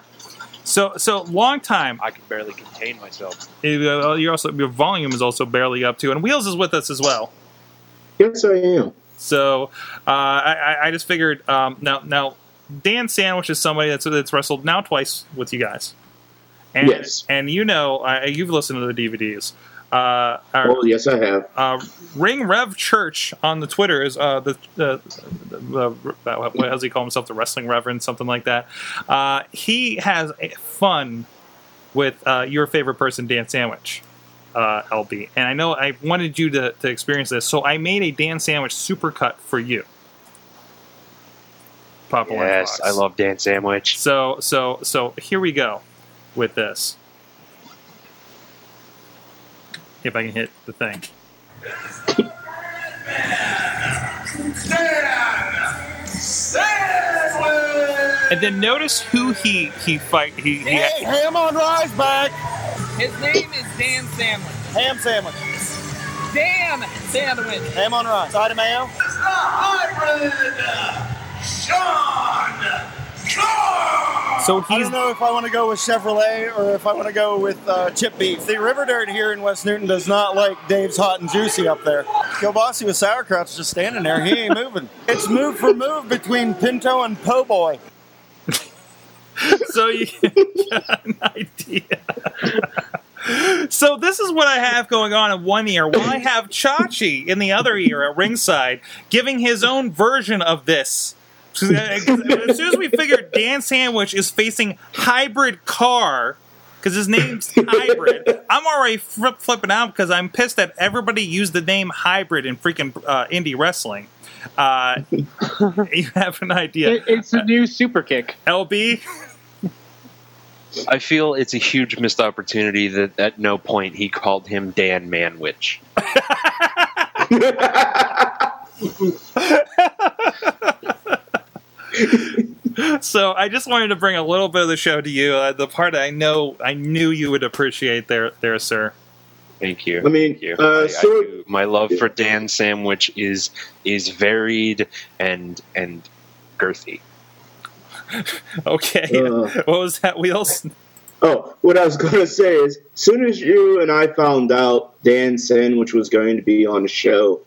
So, so long time. I can barely contain myself. Uh, you're also your volume is also barely up to, and Wheels is with us as well. Yes, I am. So, uh, I, I- I just figured um, now now Dan Sandwich is somebody that's that's wrestled now twice with you guys, and Yes. and you know uh, you've listened to the DVDs. Uh, our, Oh, yes, I have. uh, Ring Rev Church on the Twitter is uh, the, the, the, the what does he call himself? The Wrestling Reverend, something like that. Uh, he has fun with uh, your favorite person, Dan Sandwich, uh, LB. And I know I wanted you to, to experience this, so I made a Dan Sandwich supercut for you. Papa Yes, I love Dan Sandwich. So so so here we go with this. If I can hit the thing. And then notice who he he fight he, he ham on rise back. His name is Dan Sandwich. Ham sandwich. Dan Sandwich. Ham on rise. Side of mayo. So I don't know if I want to go with Chevrolet or if I want to go with uh, chip beef. The River Dirt here in West Newton does not like Dave's Hot and Juicy up there. Kielbasi with sauerkraut's just standing there. He ain't moving. [laughs] It's move for move between Pinto and Po' Boy. [laughs] so you get an idea. so this is what I have going on in one ear. While I have Chachi in the other ear at ringside, giving his own version of this. So, uh, As soon as we figure Dan Sandwich is facing hybrid car, because his name's hybrid, I'm already flip, flipping out because I'm pissed that everybody used the name hybrid in freaking uh, indie wrestling. Uh, [laughs] you have an idea, It, it's a new super kick. LB? I feel it's a huge missed opportunity that at no point he called him Dan Manwich. [laughs] [laughs] [laughs] so I just wanted to bring a little bit of the show to you. Uh, the part I know I knew you would appreciate there, there, sir. Thank you. I mean, Thank you. uh, I- I so- do. my love for Dan Sandwich is is varied and and girthy. [laughs] Okay, Uh. what was that, Wheels? Oh, what I was going [laughs] to say is, as soon as you and I found out Dan Sandwich was going to be on the show,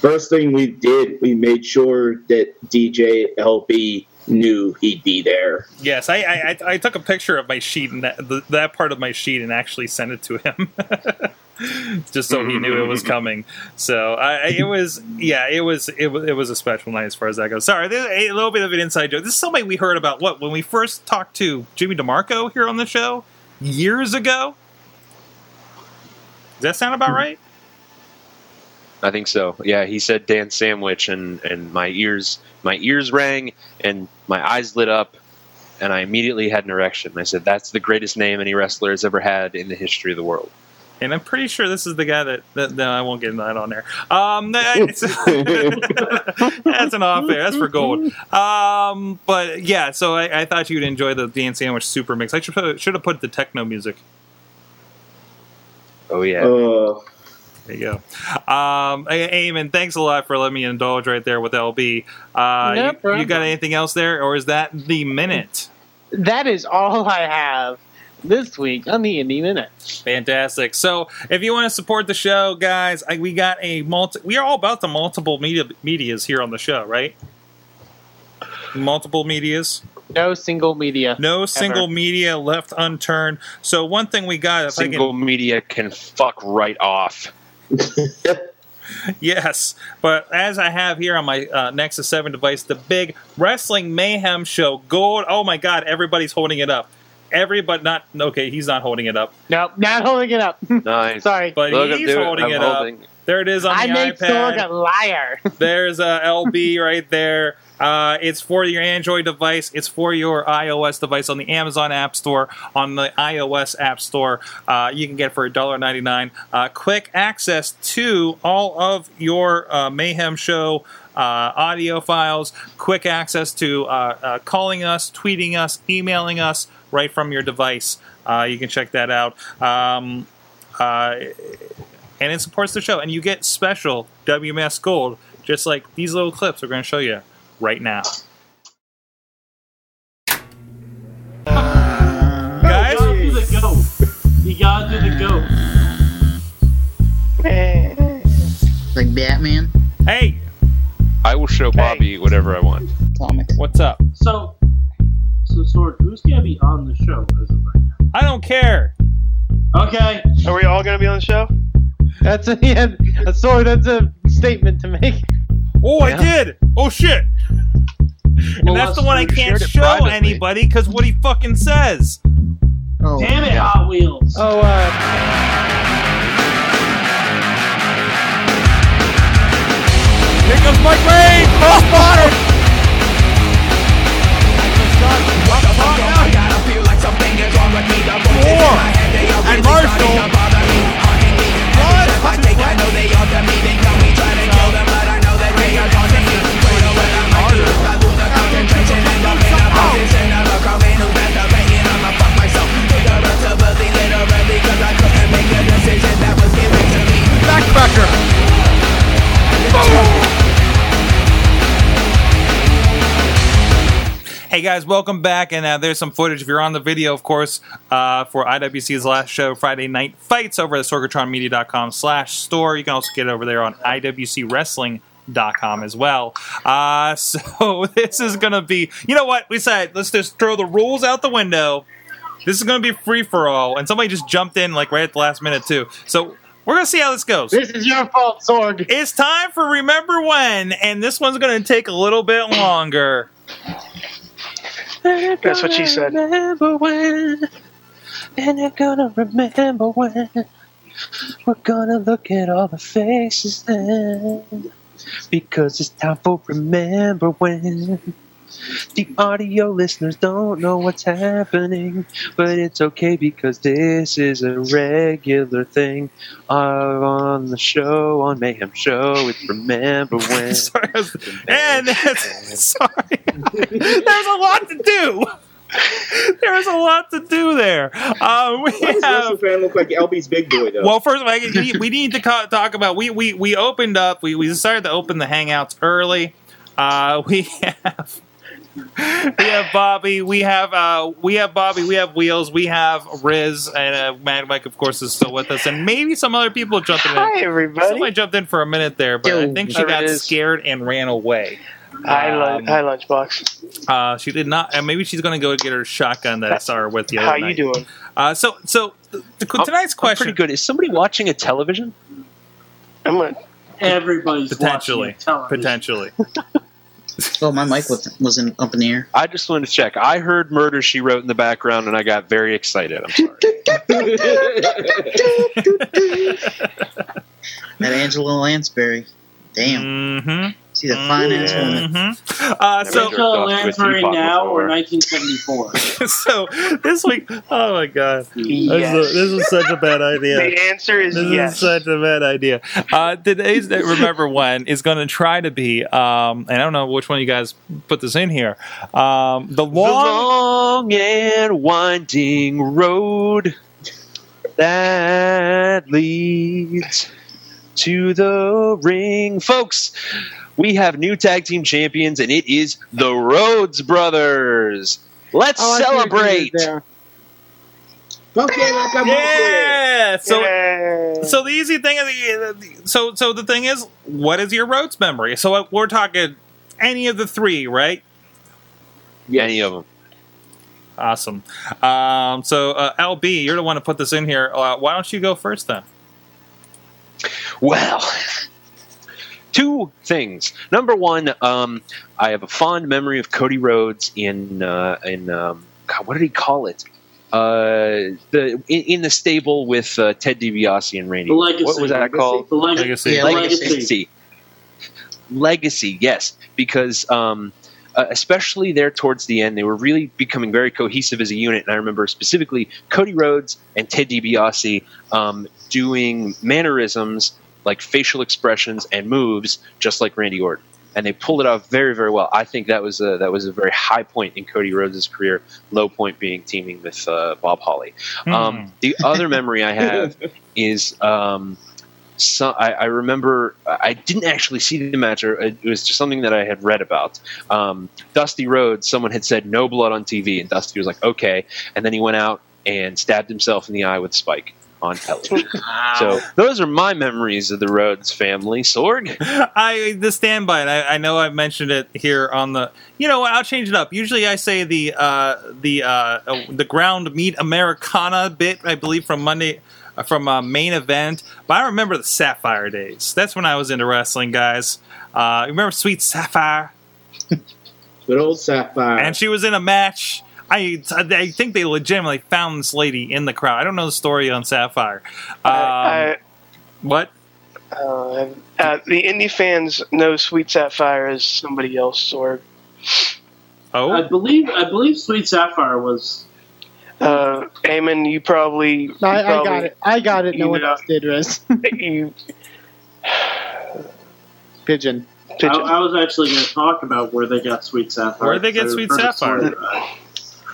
first thing we did, we made sure that DJ LB knew he'd be there. Yes, I, I I- took a picture of my sheet and that the, that part of my sheet and actually sent it to him, [laughs] just so he knew it was coming. So I, it was yeah, it was it was it was a special night as far as that goes. Sorry, a little bit of an inside joke. This is somebody we heard about what when we first talked to Jimmy DeMarco here on the show years ago. Does that sound about hmm. right? I think so. Yeah, he said Dan Sandwich, and and my ears my ears rang, and my eyes lit up, and I immediately had an erection. I said, "That's the greatest name any wrestler has ever had in the history of the world." And I'm pretty sure this is the guy that, that no, I won't get that on there. Um, [laughs] that's, that's an off air. That's for gold. Um, but yeah, so I, I thought you'd enjoy the Dan Sandwich Super Mix. I should put, should have put the techno music. Oh yeah. Uh, There you go. Um, Eamon, thanks a lot for letting me indulge right there with LB. Uh, No you- you, got anything else there, or is that the minute? That is all I have this week on the Indie Minute. Fantastic. So, if you want to support the show, guys, I, we got a multi. We are all about the multiple media medias here on the show, right? Multiple medias, No single media. no single media left unturned. So, one thing we got, if I Single can, media can fuck right off. Yes, but as I have here on my uh, Nexus Seven device, the big Wrestling Mayhem Show Gold. Oh my God, everybody's holding it up. Everybody, not okay. He's not holding it up, Nope, not holding it up. [laughs] Nice. Sorry. but Look, he's doing- holding I'm it holding- up. There it is on I the make iPad. Sorg a liar. [laughs] There's a LB right there. Uh, it's for your Android device. It's for your iOS device on the Amazon App Store, on the iOS App Store. Uh, you can get it for $1.99. Uh, quick access to all of your uh, Mayhem Show uh, audio files, quick access to uh, uh, calling us, tweeting us, emailing us right from your device. You can check that out. Um, and it supports the show. And you get special WMS Gold, just like these little clips we're going to show you right now. You Guys, gotta do the goat. You gotta do the goat. Like Batman? hey, I will show Bobby whatever I want. Comic. what's up? So, so Sword, who's gonna be on the show as of right now? I don't care. Okay. Are we all going to be on the show? That's a yeah, a sword. That's a statement to make. Oh, I did. Oh shit. [laughs] And Well, that's the one I can't show privately. anybody because what he fucking says. Oh, Damn it, Hot Wheels. Oh, uh, Here comes Mike Ray. Cross bottom. And Marshall. Hey guys, welcome back. And uh, there's some footage. If you're on the video, of course, uh, for IWC's last show, Friday Night Fights, over at sorgatronmedia.com slash store. You can also get it over there on IWCWrestling.com as well. Uh, [laughs] so this is going to be, you know what? We said, let's just throw the rules out the window. This is going to be free for all. And somebody just jumped in like right at the last minute, too. So we're going to see how this goes. This is your fault, Sorg. It's time for Remember When, and this one's going to take a little bit longer. That's what she said. Remember when, and you're gonna remember when. We're gonna look at all the faces then, because it's time for remember when. The audio listeners don't know what's happening, but it's okay because this is a regular thing uh, on the show, on Mayhem Show. It's Remember [laughs] When. sorry, I was- and sorry, there's a lot to do. There's a lot to do there. Um, we Why does Wrestle have. Fan look like LB's big boy though? Well, first of all, we we need to talk about we we we opened up. We we decided to open the hangouts early. Uh, we [laughs] have we have Bobby. We have uh, we have Bobby. We have Wheels. We have Riz and uh, Mad Mike. Of course, is still with us, and maybe some other people jumping in. Hi, everybody. Somebody jumped in for a minute there, but I think she got scared and ran away. Hi, Um, Lun- hi, Lunchbox. Uh, she did not, and maybe she's going to go get her shotgun that I saw her with the other How night. you doing? Uh, so, so the, the, tonight's I'm question pretty good. Is somebody watching a television? I'm gonna. Everybody's potentially, watching television. potentially. [laughs] [laughs] Oh, my mic was, wasn't up in the air. I just wanted to check. I heard "Murder She Wrote" in the background, and I got very excited. I'm sorry. [laughs] That Angela Lansbury. Damn. Mm-hmm. See the fine ass woman. Mm-hmm. Uh, Never so, jerked Angela off to a Lansbury now before. or 1974? [laughs] so this week, oh my god, Yes. this, is, this is such a bad idea. The answer is This yes. is such a bad idea. Uh, today's [laughs] remember when is going to try to be, um, and I don't know which one of you guys put this in here. Um, the The long long and winding road that leads to the ring. Folks, we have new tag team champions, and it is the Rhodes Brothers. Let's Oh, I see what you celebrate. did. Okay, like yeah. So Yay. So the easy thing is, so so the thing is, what is your Rhodes memory? So uh, we're talking any of the three, right? Yeah, Any of them. Awesome. Um, so uh, LB, you're the one to put this in here. Uh, why don't you go first then? Well, two things. Number one, um, I have a fond memory of Cody Rhodes in uh, in um, God, what did he call it? Uh, the in, in the stable with uh, Ted DiBiase and Randy. Legacy. What was that Legacy? called? The leg- Legacy. Yeah, Legacy. Legacy. Legacy, yes, because um, uh, especially there towards the end, they were really becoming very cohesive as a unit. And I remember specifically Cody Rhodes and Ted DiBiase um, doing mannerisms like facial expressions and moves, just like Randy Orton. And they pulled it off very, very well. I think that was a, that was a very high point in Cody Rhodes' career. Low point being teaming with uh, Bob Holly. Hmm. Um, the other memory I have [laughs] is um, so I, I remember I didn't actually see the match, or it was just something that I had read about. Um, Dusty Rhodes, someone had said no blood on TV, and Dusty was like, okay, and then he went out and stabbed himself in the eye with a spike on television. [laughs] so those are my memories of the Rhodes family. Sorg, [laughs] I the standby. And I, I know I've mentioned it here on the. You know, I'll change it up. Usually, I say the uh, the uh, uh, the ground meat Americana bit. I believe from Monday uh, from uh, main event. But I remember the Sapphire days. That's when I was into wrestling, guys. Uh, remember Sweet Sapphire? [laughs] Good old Sapphire. and she was in a match. I, I think they legitimately found this lady in the crowd. I don't know the story on Sapphire. Um, I, what? uh, uh, the indie fans know Sweet Sapphire as somebody else, or Oh, I believe I believe Sweet Sapphire was uh, Eamon, you probably. you I, I got it. I got it. No one know. else did, Riz. [laughs] [laughs] You, Pigeon. I, I was actually going to talk about where they got Sweet Sapphire. Where'd they get Sweet Sapphire? story about it.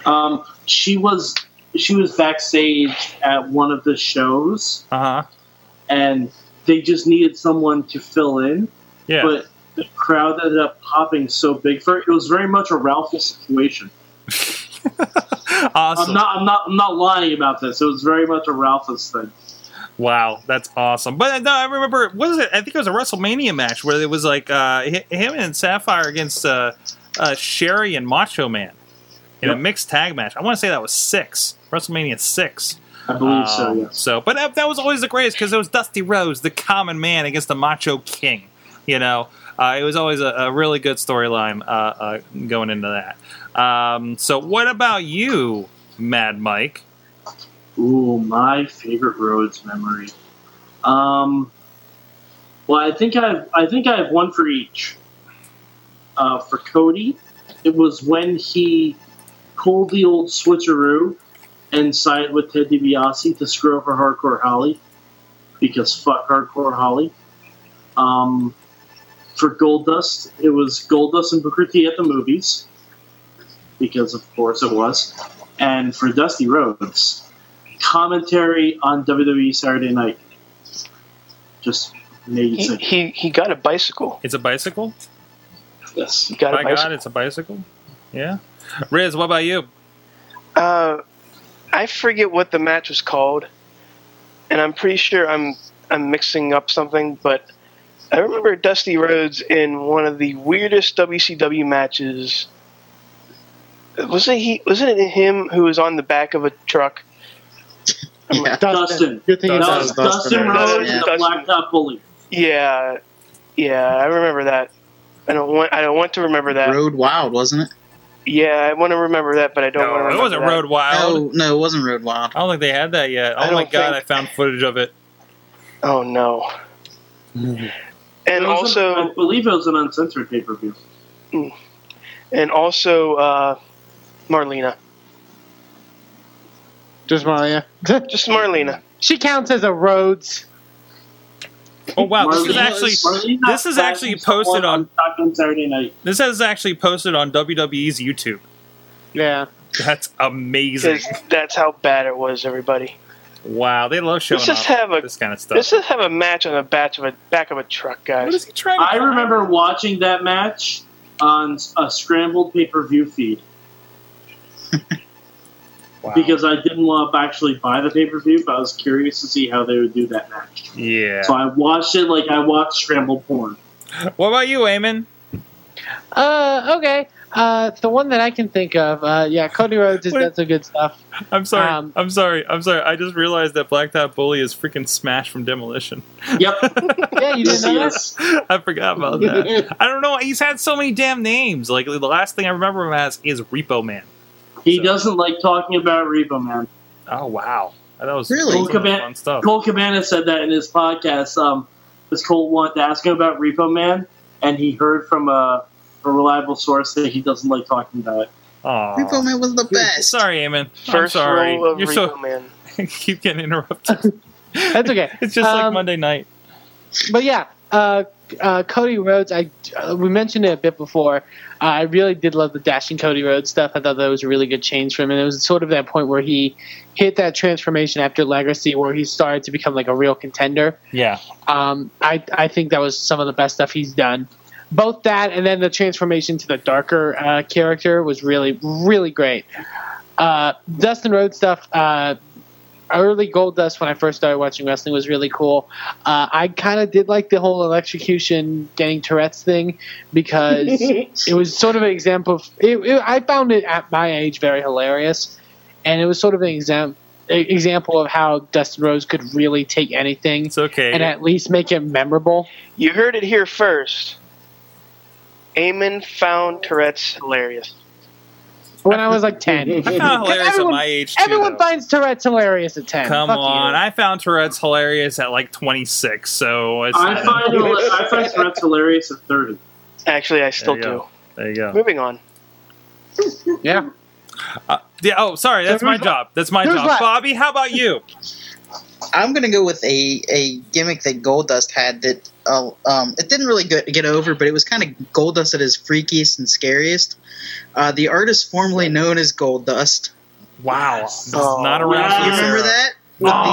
Um, she was she was backstage at one of the shows, uh huh. and they just needed someone to fill in. Yeah. But the crowd ended up popping so big for it. It was very much a Ralphie situation. [laughs] Awesome. I'm not. I'm not. I'm not lying about this. It was very much a Ralphus thing. Wow, that's awesome. But no, I remember what was it? I think it was a WrestleMania match where it was like uh, him and Sapphire against uh, uh, Sherri and Macho Man in a mixed tag match. I want to say that was six WrestleMania six. I believe so. Um, Yes. So, but that, that was always the greatest because it was Dusty Rhodes, the common man, against the Macho King. You know, uh, it was always a, a really good storyline uh, uh, going into that. Um, so, what about you, Mad Mike? Ooh, my favorite Rhodes memory. Um, well, I think I've I think I have one for each. Uh, for Cody, it was when he pulled the old switcheroo and side with Ted DiBiase to screw over Hardcore Holly because fuck Hardcore Holly. Um, for Goldust, it was Goldust and Booker T at the movies because of course it was, and for Dusty Rhodes, commentary on WWE Saturday Night. Just He, amazing. he he got a bicycle. It's a bicycle. Yes. He got My a bicycle. God, it's a bicycle. Yeah. Riz, what about you? Uh, I forget what the match was called, and I'm pretty sure I'm I'm mixing up something, but I remember Dusty Rhodes in one of the weirdest WCW matches. Wasn't he? Wasn't it him who was on the back of a truck? Yeah. Dustin. Good thing That Dustin. Dustin Dustin. Rhodes Yeah. the Black Top Bully. Yeah, yeah, I remember that. I don't want. I don't want to remember that. Road Wild, wasn't it? Yeah, I want to remember that, but I don't want to remember. it wasn't that. Road Wild. No, no, it wasn't Road Wild. I don't think they had that yet. Oh my god, think- I found footage of it. Oh no. It And was an- also, I believe it was an uncensored pay per view. and also, uh, Marlena. Just Maria. [laughs] Just Marlena. she counts as a Rhodes. Oh wow, this is actually Marlena this is actually posted on Shotgun Saturday Night. this is actually posted on WWE's YouTube. Yeah. That's amazing. That's how bad it was, everybody. Wow, they love showing Let's just off have a this kind of stuff. let's just have a match on the back of a back of a truck, what is guys. he trying to I find? remember watching that match on a scrambled pay per view feed [laughs] Wow. because I didn't want to actually buy the pay per view, but I was curious to see how they would do that match. yeah. So I watched it like I watched scrambled porn. What about you, Eamon? Uh, okay. Uh, the one that I can think of, uh, yeah, Cody Rhodes has Wait. that's some good stuff. I'm sorry. Um, I'm sorry. I'm sorry. I just realized that Black Top Bully is freaking Smash from Demolition. Yep. [laughs] Yeah, you didn't know that? I forgot about that. [laughs] I don't know. He's had so many damn names. Like the last thing I remember him as is Repo Man. He So- doesn't like talking about Repo Man. Oh wow, that was Really? some Colt Caban- fun stuff. Colt Cabana said that in his podcast. Um, because Colt wanted to ask him about Repo Man, and he heard from a, a reliable source that he doesn't like talking about it. Aw. Repo Man was the best. Sorry, Eamon. I'm sorry. roll of You're Repo so Man. [laughs] keep getting interrupted. That's okay. [laughs] It's just like Um, Monday night. But yeah, uh, uh, Cody Rhodes. I uh, we mentioned it a bit before. Uh, I really did love the dashing Cody Rhodes stuff. I thought that was a really good change for him, and it was sort of that point where he hit that transformation after Legacy, where he started to become like a real contender. Yeah. Um, I I think that was some of the best stuff he's done. Both that and then the transformation to the darker uh, character was really really great. Uh, Dustin Rhodes stuff. Early Goldust when I first started watching wrestling was really cool. Uh, I kind of did like the whole electrocution getting Tourette's thing because [laughs] it was sort of an example of. It, it, I found it at my age very hilarious, and it was sort of an exam, a- example of how Dustin Rhodes could really take anything It's okay. and at least make it memorable. You heard it here first. Eamon found Tourette's hilarious. When I was like ten, [laughs] I found [laughs] hilarious everyone- at my age too. everyone though. finds Tourette's hilarious at ten. Come Fuck you. on, I found Tourette's hilarious at like 26. So it's I find [laughs] I find Tourette's hilarious at thirty. Actually, I still There do. go. there you go. Moving on. yeah. Uh, yeah. Oh, sorry. That's So my job. That's my who's job. left? Bobby, how about you? I'm gonna go with a, a gimmick that Goldust had that uh, um, it didn't really get, get over, but it was kind of Goldust at his freakiest and scariest. Uh, the artist formerly known as Goldust. Wow, this is Oh, not around. yeah. for You remember that? With the Oh,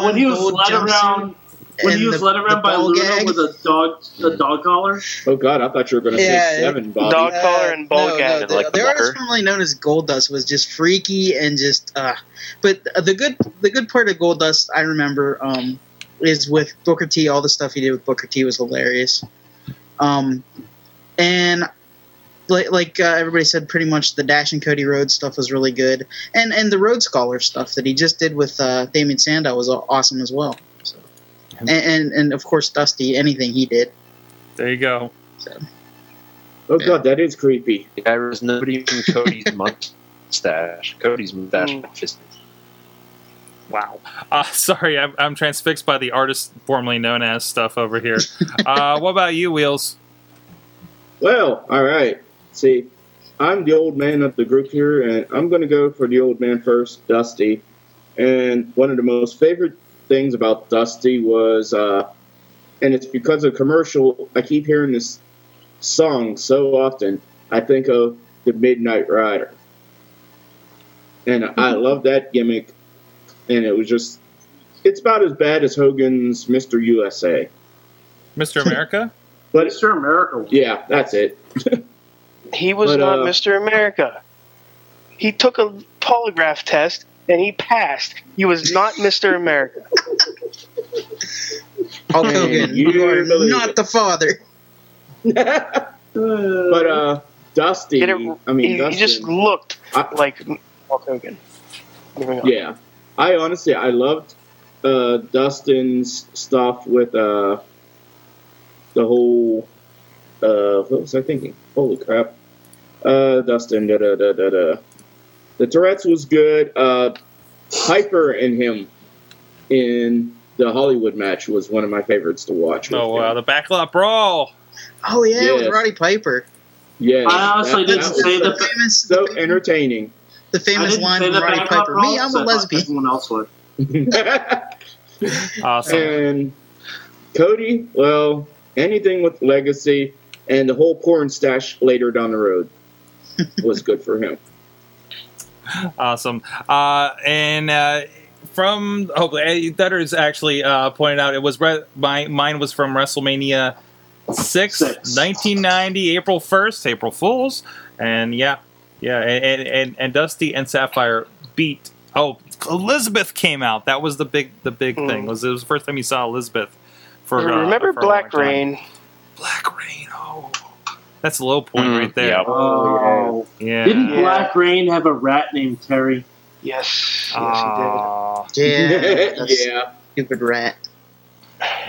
neon when he was gold led around when and he was the- led around by Luna gag. with a dog, a dog collar. Oh God, I thought you were going to Yeah, say seven, Bobby. Dog collar and ball no, gag. No, the, like the artist formerly known as Goldust was just freaky and just. Uh, but the good, the good part of Goldust, I remember, um, is with Booker T. All the stuff he did with Booker T was hilarious. Um, and like, like uh, everybody said, pretty much the Dash and Cody Rhodes stuff was really good, and and the Rhodes Scholar stuff that he just did with uh, Damien Sandow was awesome as well. So, and, and and of course Dusty, anything he did. There you go. So. Oh God, that is creepy. There was nobody from Cody's [laughs] mustache. Cody's mustache just Wow. Uh, [laughs] sorry, I'm, I'm transfixed by the artist formerly known as stuff over here. Uh, what about you, Wheels? Well, all right. See, I'm the old man of the group here, and I'm going to go for the old man first, Dusty. And one of the most favorite things about Dusty was, uh, and it's because of commercial. I keep hearing this song so often. I think of the Midnight Rider, and I love that gimmick. And it was just, it's about as bad as Hogan's Mr. USA. Mr. America? [laughs] But Mr. America. yeah, that's it. [laughs] He was But, not uh, Mr. America. He took a polygraph test and he passed. He was not Mr. America. [laughs] Hulk Man, Hogan, you you are not it. the father. But uh, Dusty, it- I mean, he, he just looked I- like Hulk Hogan. Yeah. I honestly, I loved uh, Dustin's stuff with uh, the whole. Uh, what was I thinking? Holy crap! Uh, Dustin, da da da da da. The Tourette's was good. Uh, Piper and him in the Hollywood match was one of my favorites to watch. Oh, wow. him. The backlot brawl. Oh yeah, with Yes. Roddy Piper. Yeah, I honestly that- didn't that was say the that. famous, so entertaining. The famous line say from Roddy Piper. Me, I'm so a I thought lesbian. Everyone else would. [laughs] Awesome. And Cody, well, anything with legacy and the whole porn stash later down the road was good for him. [laughs] Awesome. Uh, and uh, from oh, Dutters actually uh, pointed out it was re- my mine was from WrestleMania six, Six. 1990, April first, April Fools, and yeah, yeah, and, and and Dusty and Sapphire beat. Oh, Elizabeth came out. That was the big the big Mm. thing. Was it was the first time you saw Elizabeth? For uh, Remember for Black. Rain? Black Reign. Oh, that's a low point Mm, right there. yeah. Oh, Yeah. didn't Yeah. Black Reign have a rat named Terry? Yes, yes, Aw, Yeah, [laughs] yeah. that's stupid rat.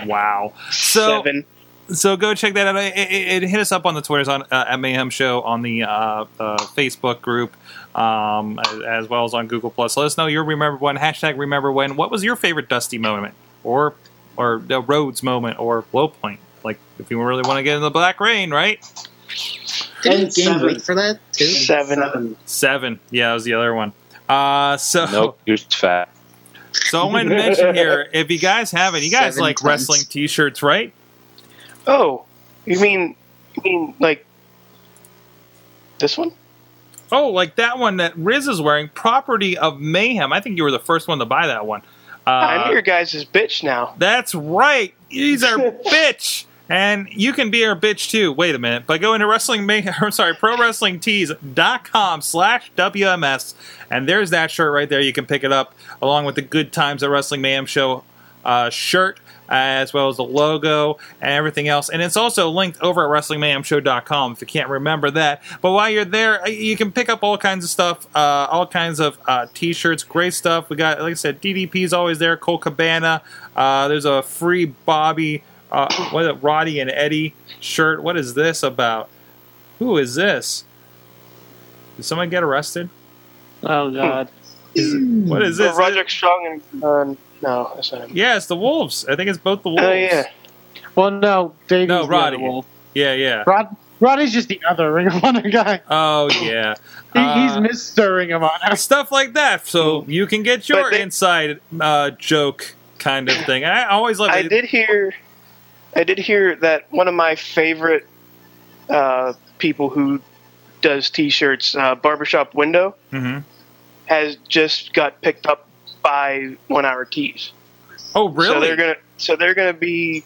wow. So Seven. So go check that out. It, it, it hit us up on the Twitters on uh, at Mayhem Show on the uh, uh, Facebook group, um, as, as well as on Google Plus. Let us know your remember when hashtag remember when. What was your favorite Dusty moment, or or the Rhodes moment, or low point? Like if you really want to get in the Black Reign, right? Did he And gain seven. weight for that too? Seven. Seven. Seven. Yeah, that was the other one. Uh, so Nope, you're fat. so I wanted to mention here, if you guys have it, you guys Seven like tons. wrestling T-shirts, right? Oh, you mean you mean like this one? Oh, like that one that Riz is wearing, property of Mayhem. I think you were the first one to buy that one. Uh, I'm your guys' bitch now. That's right. He's our [laughs] bitch. And you can be our bitch too. Wait a minute. By going to wrestling May- [laughs] I'm sorry, pro wrestling tees.com slash WMS. And there's that shirt right there. You can pick it up along with the Good Times at Wrestling Mayhem Show uh, shirt, as well as the logo and everything else. And it's also linked over at WrestlingMayhemShow.com if you can't remember that. But while you're there, uh, you can pick up all kinds of stuff, uh, all kinds of uh, t-shirts, great stuff. We got, like I said, DDP's always there, Colt Cabana. Uh, there's a free Bobby, uh, what is it, Roddy and Eddie shirt. What is this about? Who is this? Did someone get arrested? Oh God. What is this? Roderick Strong and uh, no, that's not him. Yeah, it's the Wolves. I think it's both the Wolves. Oh yeah. Well, no, Davey's No, the Roddy. other wolf. Yeah, yeah. Rod, Roddy's just the other Ring of Honor guy. [laughs] Oh, yeah. He, Uh, he's Mr. Ring of Honor. [laughs] stuff like that. So you can get your they- inside uh, joke kind of thing. I always love I it. did hear, I did hear that one of my favorite uh, people who does T-shirts, uh, Barbershop Window, hmm has just got picked up by One Hour Tees. Oh, really? So they're gonna so they're gonna be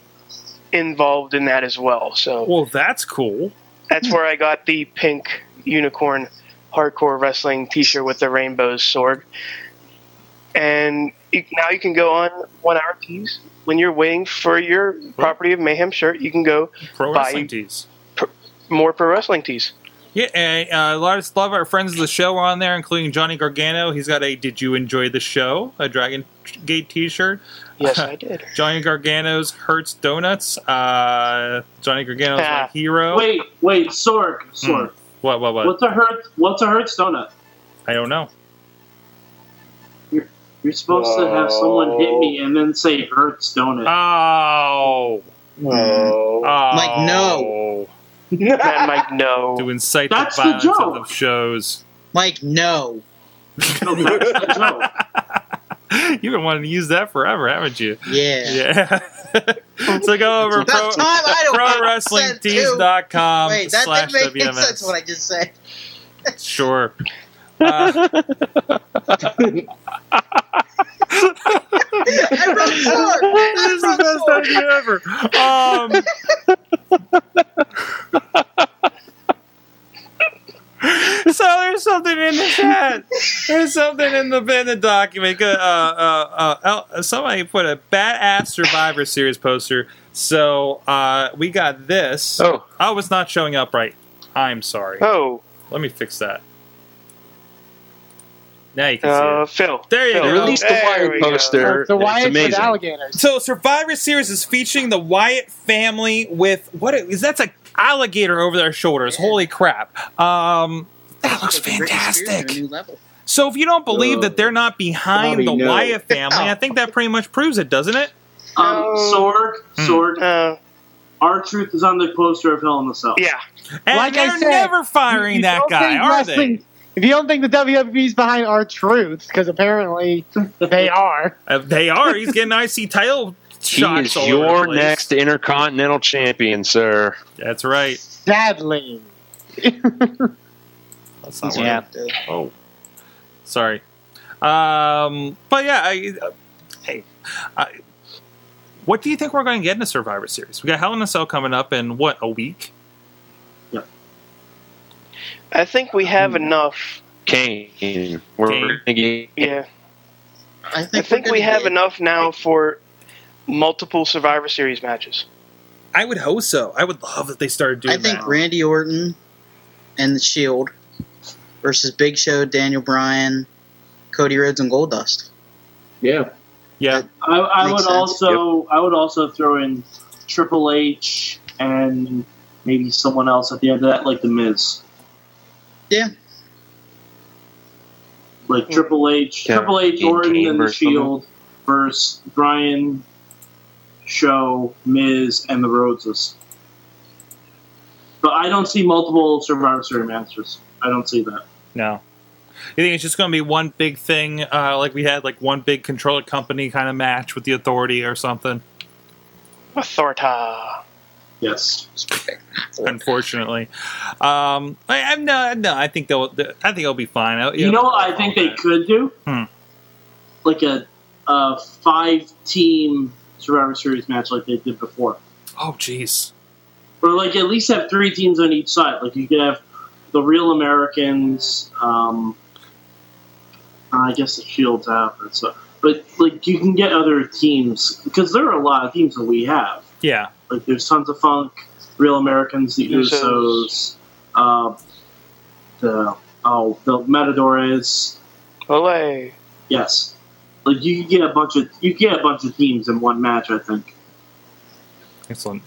involved in that as well. So well, that's cool. that's where I got the pink unicorn hardcore wrestling T-shirt with the rainbow sword. And now you can go on one hour tees when you're waiting for your property of mayhem shirt. You can go Pro buy wrestling tees. more pro wrestling tees. Yeah, and uh, a lot of, a lot of our friends of the show are on there, including Johnny Gargano. He's got a "Did you enjoy the show?" a Dragon Gate T-shirt. Yes, I did. Johnny Gargano's Hurts Donuts. Uh, Johnny Gargano's Ah. my hero. Wait, wait, Sorg, Sorg. What? What? What? What's a hurt? What's a Hertz donut? I don't know. You're supposed to have someone hit me and then say Hertz donut. Oh. No. oh. Mike, no. Mad Mike, [laughs] no. To incite That's the the violence of the shows. Mike, no. No, that's the joke. [laughs] You've been wanting to use that forever, haven't you? Yeah. Yeah. [laughs] so go over That time I don't make sense, too. ProWrestlingTees.com Wait, that slash didn't make any WMS. sense what I just said. Sure. Uh, I wrote this is the best idea ever. Um, [laughs] so there's something in the chat. There's something in the in the document. Uh, uh, uh, somebody put a badass Survivor Series poster. So uh, we got this. Oh. oh, it's not showing up right. I'm sorry. Oh, Let me fix that. Now you can uh, see Phil. There you Phil. go. They released the There Wyatt we poster. the It's Wyatt with alligators. So Survivor Series is featuring the Wyatt family with what is that's a alligator over their shoulders. Holy crap! Um, that looks Britney Spears to a fantastic. So if you don't believe Uh, that they're not behind Bobby, the no. Wyatt [laughs] family, I think that pretty much proves it, doesn't it? Um, Sorg, Hmm. Sorg. Uh, R-Truth is on the poster of Hell in the Cell. yeah. And Like they're said, never firing You that guy, are they? If you don't think the WWE's behind R-Truth, because apparently they [laughs] are. Uh, they are. He's getting IC title shots. He shots. is all over the your place. next Intercontinental Champion, sir. That's right. Sadly. [laughs] That's not Yeah. right. Oh, sorry. Um, but yeah, I, uh, hey, I, what do you think we're going to get in a Survivor Series? We got Hell in a Cell coming up in what a week? I think we have um, enough. Kane. We're Kane. gonna Yeah. I I think, think we're we gonna have get- enough now for multiple Survivor Series matches. I would hope so. I would love if they started doing I think that. Randy Orton and the Shield versus Big Show, Daniel Bryan, Cody Rhodes, and Goldust. Yeah. yeah, I, I would sense. also I would also throw in Triple H and maybe someone else at the end of that, like the Miz. Yeah. Like Triple H, Yeah. Triple H, Dean Orton, and the versus Shield versus Bryan, Show, Miz, and the Rhodeses. But I don't see multiple Survivor Series matches. I don't see that. no. You think it's just going to be one big thing, uh, like we had, like one big controller company kind of match with the Authority or something? Authorita. Yes. Unfortunately, um, I, no, no. I think they'll. I think it'll be fine. You know what I think they could do? Hmm. Like a, a five team Survivor Series match like they did before. Oh, jeez. Or like at least have three teams on each side. Like you could have the real Americans, um, I guess the Shield's out and stuff. But like you can get other teams because there are a lot of teams that we have. Yeah. Like there's tons of funk, real Americans, the Usos. Usos, uh, the oh the Matadores. Olay. Yes, like you can get a bunch of you get a bunch of teams in one match. I think. Excellent.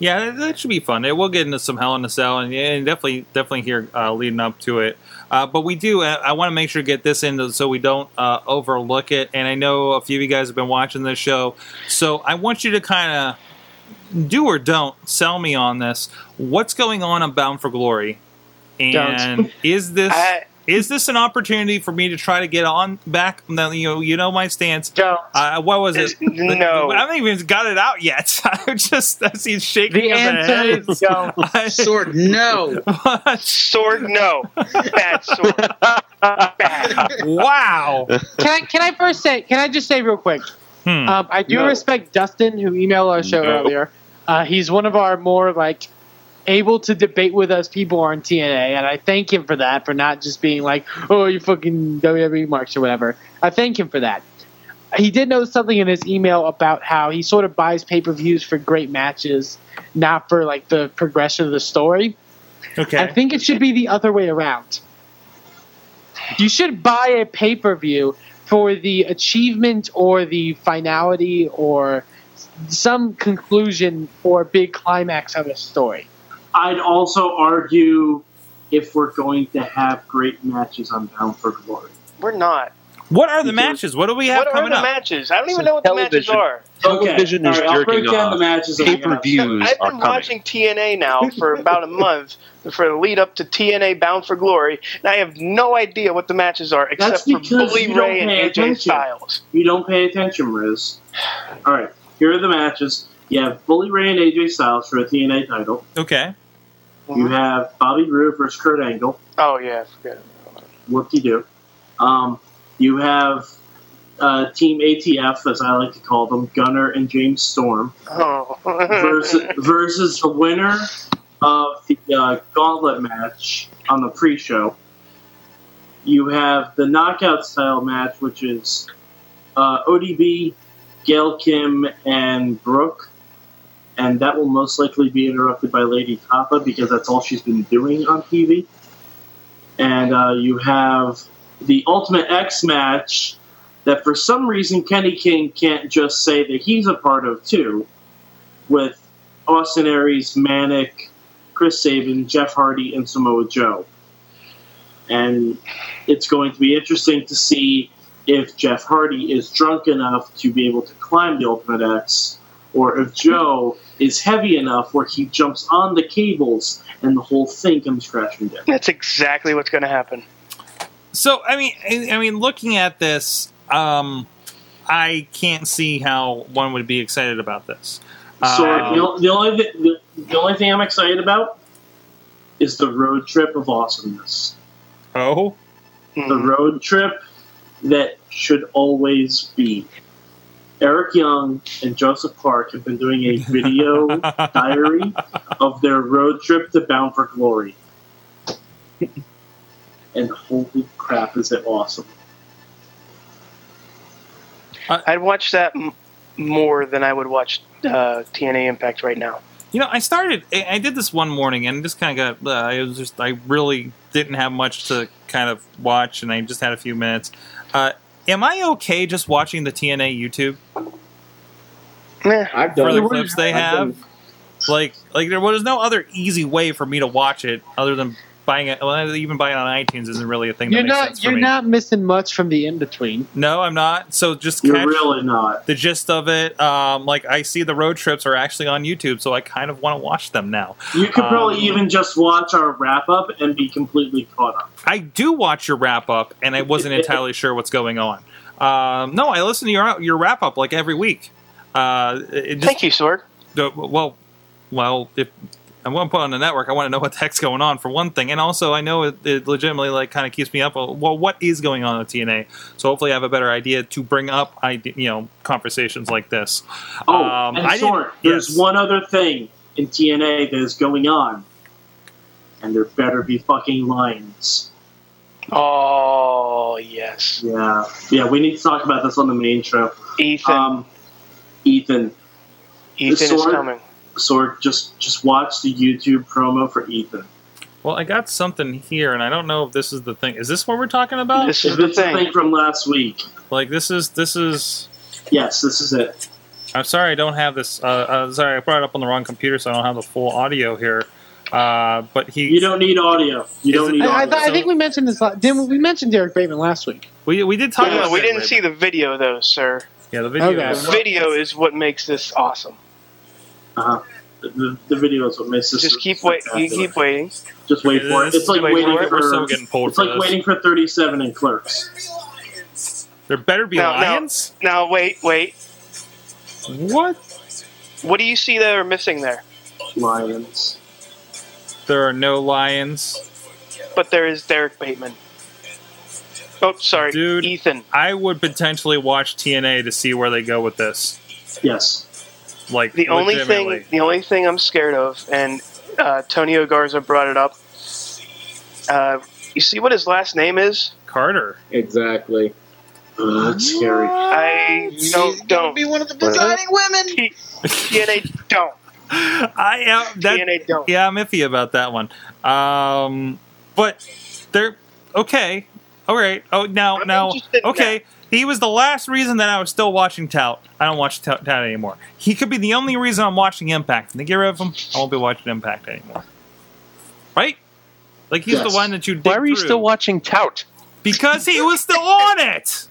Yeah, that- that should be fun. It will get into some Hell in a Cell, and, and definitely, definitely here uh, leading up to it. Uh, but we do. I, I want to make sure to get this in so we don't uh, overlook it. And I know a few of you guys have been watching this show, so I want you to kind of do or don't sell me on this. What's going on on Bound for Glory? And is this I, is this an opportunity for me to try to get on back? You know, you know my stance. Don't. Uh, what was it? [laughs] no. I haven't even got it out yet. [laughs] I just I see shaking The of the answer head. is [laughs] don't. I- Sword, no. sword, no. Bad sword. Bad. wow. Can I, can I first say, can I just say real quick? Hmm. Um, I do No. respect Dustin, who emailed our show No. earlier. Uh, he's one of our more like able to debate with us people on TNA, and I thank him for that, for not just being like, "Oh, you fucking WWE marks" or whatever. I thank him for that. He did note something in his email about how he sort of buys pay per views for great matches, not for like the progression of the story. okay. I think it should be the other way around. You should buy a pay per view for the achievement or the finality or some conclusion or big climax of a story. I'd also argue if we're going to have great matches on Bound for Glory. We're not. what are the matches? What do we have What are the up? matches? I don't even know what the matches Television. are. Television okay. is All right, I'll jerking break down off. the matches. that we have. Pay-per-views I've been coming. watching TNA now for about a month for the lead up to TNA Bound for Glory, and I have no idea what the matches are except for because Bully you Ray and pay AJ attention. Styles. You don't pay attention, Riz. All right, here are the matches. You have Bully Ray and AJ Styles for a TNA title. Okay. You have Bobby Roode versus Kurt Angle. Oh yeah, I forget. Whoop de doo. Um, you have uh, Team ATF, as I like to call them, Gunner and James Storm, Oh. versus, [laughs] versus the winner of the uh, Gauntlet match on the pre-show. You have the knockout style match, which is uh, ODB, Gail Kim, and Brooke. And that will most likely be interrupted by Lei'D Tapa because that's all she's been doing on TV. And uh, you have the Ultimate X match that for some reason Kenny King can't just say that he's a part of too, with Austin Aries, Manik, Chris Sabin, Jeff Hardy, and Samoa Joe. And it's going to be interesting to see if Jeff Hardy is drunk enough to be able to climb the Ultimate X, or if Joe is heavy enough where he jumps on the cables and the whole thing comes crashing down. That's exactly what's going to happen. So I mean, I, I mean, looking at this, um, I can't see how one would be excited about this. So Um, the, the only th- the, the only thing I'm excited about is the road trip of awesomeness. oh, The Mhm. road trip that should always be. Eric Young and Joseph Park have been doing a [laughs] video diary of their road trip to Bound for Glory. And holy crap, is it awesome! I'd watch that m- more than I would watch uh, TNA Impact right now. You know, I started. I I did this one morning, and just kind of got. Uh, I was just. I really didn't have much to kind of watch, and I just had a few minutes. Uh, am I okay just watching the TNA YouTube? Eh, I've done for the it. clips they I've Like, like there was no other easy way for me to watch it other than buying it. Well, even buying it on iTunes isn't really a thing. You're that makes not sense for you're me. not missing much from the in between. No, I'm not. So just You're catch really not. the gist of it. Um, like I see the road trips are actually on YouTube, so I kind of want to watch them now. You could probably Um, even just watch our wrap up and be completely caught up. I do watch your wrap up, and I wasn't [laughs] entirely sure what's going on. Um, no, I listen to your your wrap up like every week. Uh, it just, Thank you, Sword. the- well, well, if I'm going to put on the network, I want to know what the heck's going on for one thing, and also I know it, it legitimately like kind of keeps me up. Well, what is going on at TNA? So hopefully, I have a better idea to bring up, ide- you know, conversations like this. Oh, Um, and I didn't- there's yes. one other thing in TNA that is going on, and there better be fucking lines. Oh yes, Yeah, yeah, we need to talk about this on the main show. Ethan. Um, Ethan, Ethan is coming. Sorg, just just watch the YouTube promo for Ethan. Well, I got something here, and I don't know if this is the thing. Is this what we're talking about? This is the thing. thing from last week, like this is this is. yes, this is it. I'm sorry, I don't have this. Uh, uh, sorry, I brought it up on the wrong computer, so I don't have the full audio here. Uh, but he, You don't need audio. You don't need I, I, audio. th- I think we mentioned this. la- Didn't we we mentioned Derrick Bateman last week? we we did talk. No, no, about we that didn't later. see the video though, sir. Yeah, the video. Okay. The video is what makes this awesome. Uh-huh. the, the, the video is what makes. Just keep wait. You keep waiting. Just wait for it. It's like is- waiting we're- for. We're so getting pulled it's for like this. waiting for 37 in Clerks. There better be No, no. lions. Now wait, wait. What? What do you see that are missing there? Lions. There are no lions. But there is Derrick Bateman. Oh, sorry, Dude. Ethan. I would potentially watch TNA to see where they go with this. Yes. Like The only thing, the only thing I'm scared of, and uh, Tonio Garza brought it up. Uh, you see what his last name is? Carter. Exactly. Uh, that's scary. I She's don't gonna don't. be one of the designing women. T- TNA don't. I am that. TNA don't. Yeah, I'm iffy about that one. Um, but they're okay. All right. Oh, now, I'm now, interested in okay. He was the last reason that I was still watching Tout. I don't watch Tout, Tout anymore. He could be the only reason I'm watching Impact. When they get rid of him, I won't be watching Impact anymore. Right? Like he's the one that you. Dig Why were you through. still watching Tout? Because he was still on it.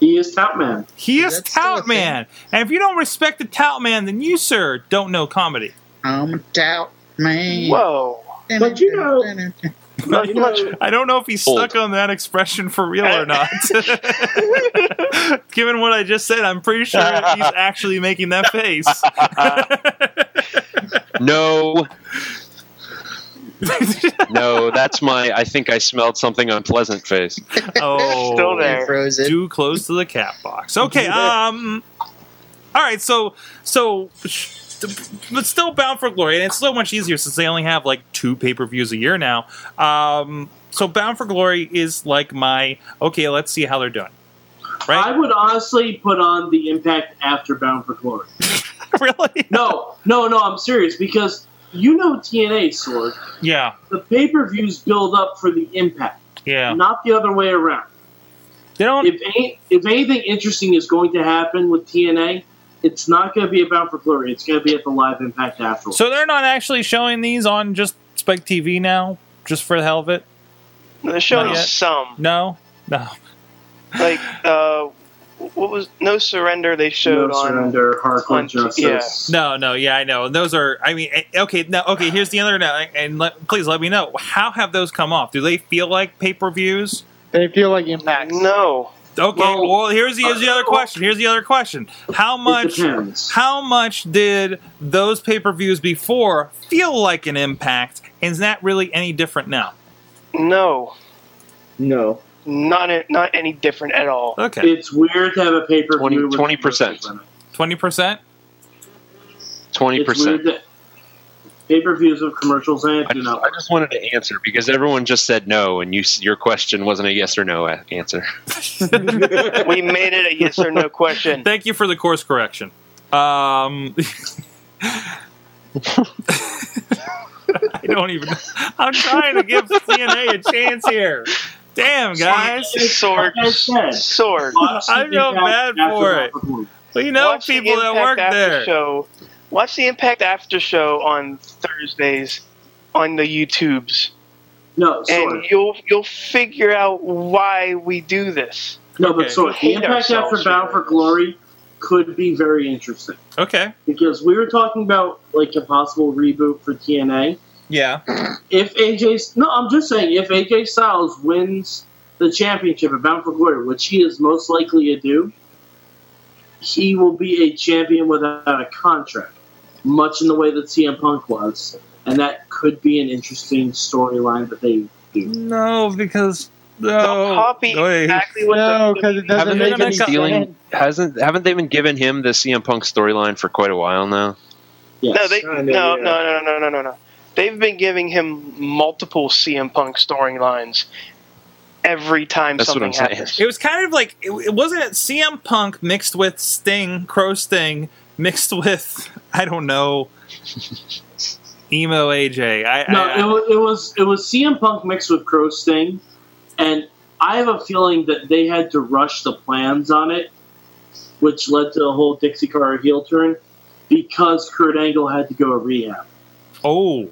He is Tout Man. He is That's Tout. Man, and if you don't respect the Tout Man, then you, sir, don't know comedy. I'm a doubt man. Whoa. But you know- [laughs] Not You know- much. I don't know if he's Old. stuck on that expression for real or not. [laughs] Given what I just said, I'm pretty sure he's [laughs] actually making that face. No. no, that's my. I think I smelled something unpleasant face. oh, Still there. Frozen. Too close to the cat box. Okay. Um. All right. So so. But still bound for glory, and it's so much easier since they only have like two pay per views a year now. Um, so bound for glory is like my okay. Let's see how they're doing. Right? I would honestly put on the Impact after Bound for Glory. [laughs] really? No, no, no. I'm serious because you know TNA Sword. Yeah. The pay per views build up for the Impact, Yeah. not the other way around. They don't. If any, if anything interesting is going to happen with TNA, it's not going to be about for glory. It's going to be at the live Impact afterwards. So they're not actually showing these on just Spike TV now, just for the hell of it. They're showing some. No, no. Like, uh, what was No Surrender they showed no on. surrender, hardcore on- justice. No, no, yeah, I know. And those are, I mean, eh, okay, now, okay. Here's the other, now, and let, please let me know how have those come off? Do they feel like pay per views? They feel like impact. No. Okay. Well, well, here's the, here's the uh, other question. Here's the other question. How much how much did those pay-per-views before feel like an impact and is that really any different now? No. No. Not a, not any different at all. Okay. It's weird to have a pay-per-view 20%? 20%. 20% pay per views with commercials in it I do just, not I just wanted to answer because everyone just said no, and you your question wasn't a yes or no a- answer. [laughs] we made it a yes or no question. Thank you for the course correction. Um, [laughs] I don't even. I'm trying to give TNA a chance here. Damn, guys. Sword. Like I Sword. I feel Impact bad for it. for Glory. We know Watch people that work after there. Show. Watch the Impact After Show on Thursdays on the YouTubes, No, sorry. and you'll you'll figure out why we do this. No, but sorry. We The Impact ourselves after Bound for for Glory could be very interesting Okay. because we were talking about like a possible reboot for TNA. Yeah. If AJ, no, I'm just saying, if AJ Styles wins the championship at Bound for Glory, which he is most likely to do, he will be a champion without a contract, much in the way that CM Punk was, and that could be an interesting storyline that they do. No, because no. They'll copy Wait. exactly what No, because it doesn't Haven't make they been any sense. Hasn't haven't they been giving him the CM Punk storyline for quite a while now? Yes. No, they no, no, no, no, no, no, no. They've been giving him multiple CM Punk storylines every time That's what something I'm saying. happens. It was kind of like it, it wasn't it CM Punk mixed with Sting, Crow Sting, mixed with [laughs] I don't know, emo AJ. I, No, I, it was, it was it was CM Punk mixed with Crow Sting, and I have a feeling that they had to rush the plans on it, which led to the whole Dixie Carter heel turn, because Kurt Angle had to go to rehab. oh,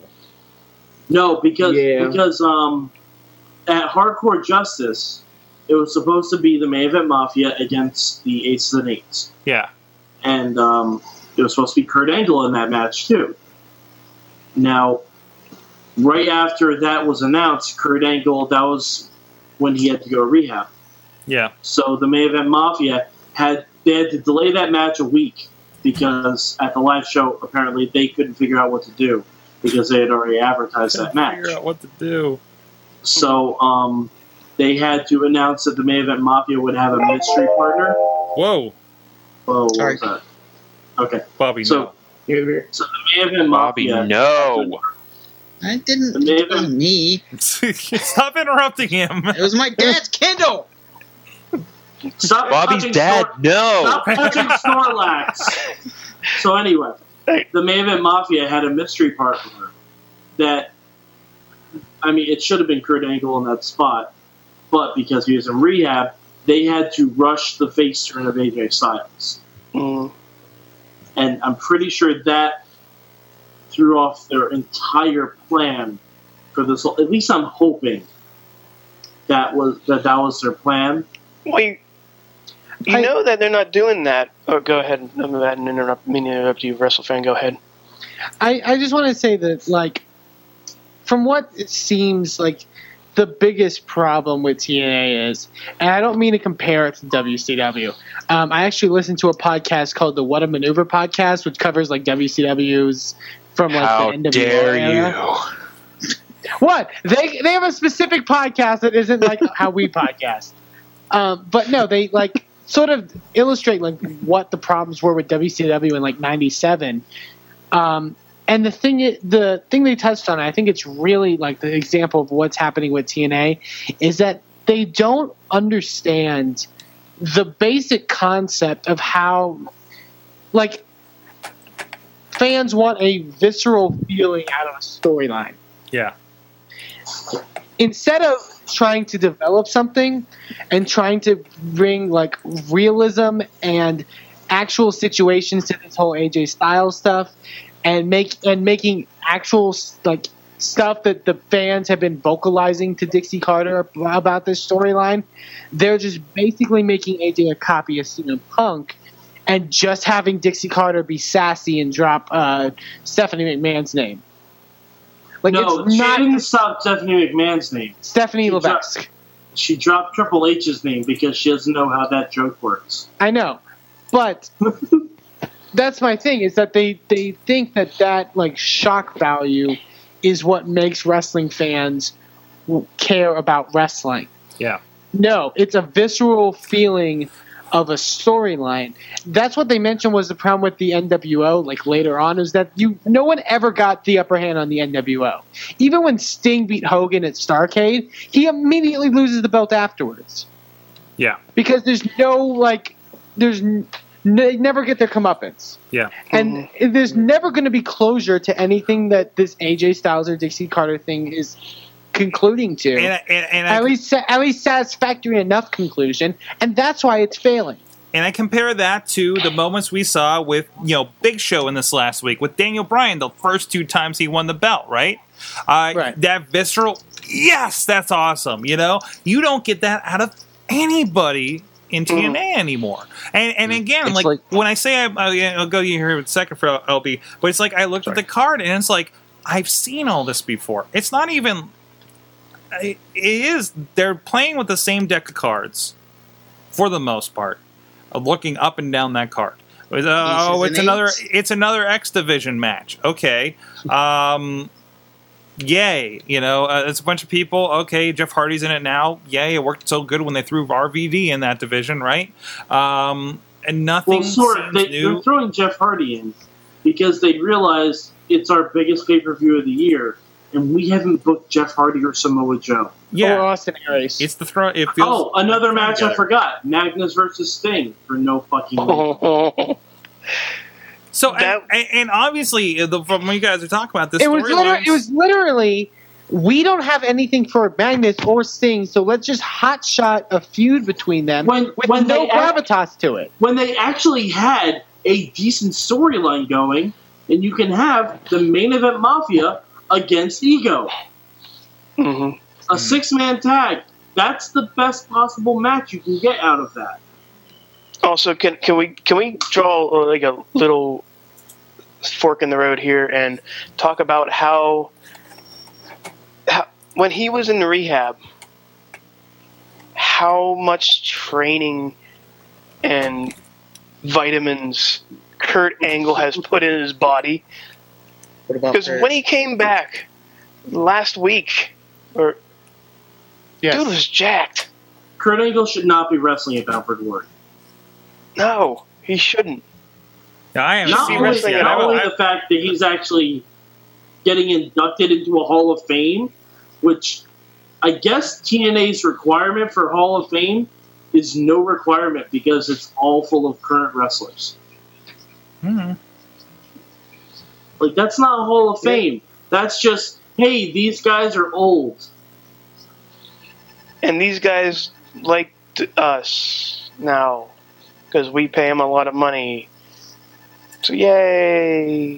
No, because Yeah. because um, at Hardcore Justice, it was supposed to be the main event Mafia against the Aces and Eights, yeah, and um, it was supposed to be Kurt Angle in that match too. Now, right after that was announced, Kurt Angle that was when he had to go rehab. yeah. So the main event Mafia had they had to delay that match a week because at the live show apparently they couldn't figure out what to do because they had already advertised that match. Figure out what to do. So um, they had to announce that the main event Mafia would have a mystery partner. Whoa, Oh, what Sorry. was that? Okay, Bobby. so so the main event Bobby, Mafia. no. I didn't. The main It event, me. [laughs] Stop interrupting him. It was my dad's Kindle. stop Bobby's dad, Snor- no. Stop touching Snorlax. [laughs] so anyway, the main event Mafia had a mystery partner that, I mean, it should have been Kurt Angle in that spot, but because he was in rehab, they had to rush the face turn of AJ Styles, Mm. And I'm pretty sure that threw off their entire plan for this. At least I'm hoping that was that that was their plan. Wait, you I- know that they're not doing that. Oh, go ahead. I'm about to interrupt. Meaning to interrupt you, wrestle fan. Go ahead. I, I just want to say that, like, from what it seems like, the biggest problem with TNA is, and I don't mean to compare it to WCW. Um, I actually listened to a podcast called the What a Maneuver podcast, which covers like WCW's from like How the NWO dare era. you? What they they have a specific podcast that isn't like [laughs] how we podcast. Um, but no, they like sort of illustrate like what the problems were with WCW in like '97. Um, and the thing the thing they touched on, I think it's really like the example of what's happening with TNA, is that they don't understand the basic concept of how like fans want a visceral feeling out of a storyline Yeah. instead of trying to develop something and trying to bring like realism and actual situations to this whole AJ Styles stuff and make and making actual like stuff that the fans have been vocalizing to Dixie Carter about this storyline, they're just basically making AJ a copy of CM Punk and just having Dixie Carter be sassy and drop uh, Stephanie McMahon's name. Like no, it's she not didn't stop Stephanie McMahon's name. Stephanie She Levesque. She dropped Triple H's name because she doesn't know how that joke works. I know, but [laughs] that's my thing is that they they think that that like shock value is what makes wrestling fans care about wrestling. Yeah. No, it's a visceral feeling of a storyline. That's what they mentioned was the problem with the NWO. Like later on, is that you no one ever got the upper hand on the NWO. Even when Sting beat Hogan at Starcade, he immediately loses the belt afterwards Yeah. because there's no like there's they never get their comeuppance Yeah. and there's never going to be closure to anything that this AJ Styles or Dixie Carter thing is concluding to And, I- and, and I, at least at least satisfactory enough conclusion and that's why it's failing And I compare that to the moments we saw with, you know, Big Show in this last week with Daniel Bryan, the first two times he won the belt, right? Uh, Right. That visceral, yes, that's awesome. You know, you don't get that out of anybody in TNA anymore. And and again, like, like- when I say I, I, I'll go here in a second for LB, but it's like I looked at the card and it's like I've seen all this before. It's not even. It is. They're playing with the same deck of cards, for the most part of looking up and down that card. It was, uh, oh, it's another it's another X division match. Okay, um, yay! You know, uh, it's a bunch of people. Okay, Jeff Hardy's in it now. Yay! It worked so good when they threw RVD in that division, right? Um, and nothing Well, sort of. They, new. they're throwing Jeff Hardy in because they realize it's our biggest pay per view of the year, and we haven't booked Jeff Hardy or Samoa Joe. or yeah, Austin Aries it's the throw. It feels. Oh, another match I forgot: Magnus versus Sting for no fucking reason. [laughs] So and, That- and, and obviously, uh, the, from what you guys are talking about, this it was literally, storylines- it was literally we don't have anything for Magnus or Sting so let's just hot shot a feud between them When- with when no they act- gravitas to it when they actually had a decent storyline going, and you can have the main event Mafia against Ego, hmm a six man tag. That's the best possible match you can get out of that. Also, can can we can we draw uh, like a little fork in the road here and talk about how, how when he was in rehab, how much training and vitamins Kurt Angle has put in his body? Because when he came back last week, or Yes. Dude was jacked. Kurt Angle should not be wrestling at Bound for Glory. No, he shouldn't. Yeah, I am. Not only, wrestling not all. only the fact that he's actually getting inducted into a Hall of Fame, which I guess TNA's requirement for Hall of Fame is no requirement because it's all full of current wrestlers. Mhm. Like that's not a Hall of Fame. That's just hey, these guys are old. And these guys like us now because we pay them a lot of money. So yay!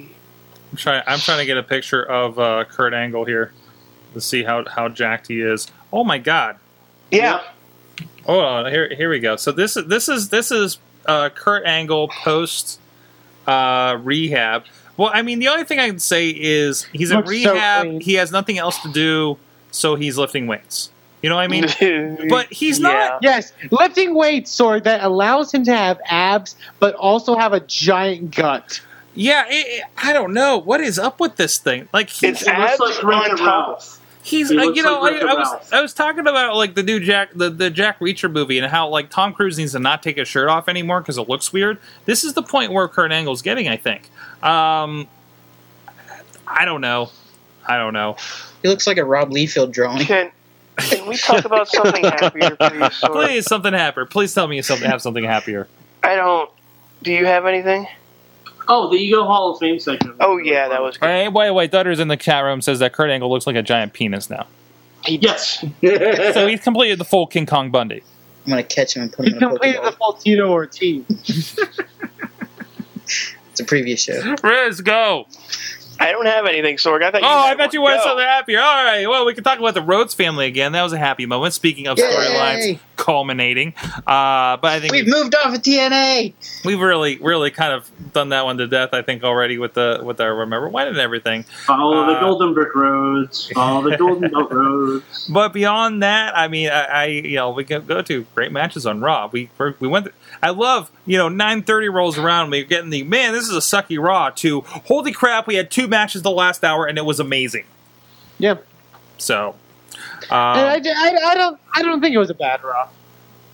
I'm trying. I'm trying to get a picture of uh, Kurt Angle here to see how how jacked he is. Oh my god! Yeah, Oh, here here we go. So this is this is this is uh, Kurt Angle post uh, rehab. Well, I mean, the only thing I can say is he's in Looks so rehab. clean. he has nothing else to do, so he's lifting weights. You know what I mean? [laughs] But he's Yeah. not. Yes, lifting weights, sword that allows him to have abs, but also have a giant gut. Yeah, it, it- I don't know what is up with this thing. Like he's It's abs like on top. Ralph. He's, He uh, you know, like I, I was I was talking about like the new Jack, the, the Jack Reacher movie, and how like Tom Cruise needs to not take his shirt off anymore because it looks weird. This is the point where Kurt Angle's getting, I think. Um, I don't know, I don't know. He looks like a Rob Liefeld drawing. Can can we talk about something happier, please? [laughs] Sword? Please, something happier. Please tell me you something have something happier. I don't. Do you have anything? Oh, the Ego Hall of Fame segment. Oh yeah, that was good. Hey, wait, wait. Dutters in the chat room says that Kurt Angle looks like a giant penis now. Yes. So he's completed the full King Kong Bundy. I'm gonna catch him and put He him in a completed the Pokeball. full Tito Ortiz. [laughs] It's a previous show. Riz, go. I don't have anything, Sorg. I thought. You Oh, I had bet you one. wanted Go. something happier. All right. Well, we can talk about the Rhodes family again. That was a happy moment. Speaking of storylines culminating, uh, but I think We've moved off of TNA. we've really, really kind of done that one to death. I think already with the with our remember when and everything. Follow the Uh, Golden Brick Roads. Follow the Golden Belt Roads. [laughs] But beyond that, I mean, I, I you know we can go to great matches on Raw. We we're- we went. I love you know nine thirty rolls around. We're getting the man. This is a sucky Raw. To holy crap, we had two matches the last hour and it was amazing. Yeah, So. and I, Um, I, I don't I don't think it was a bad Raw.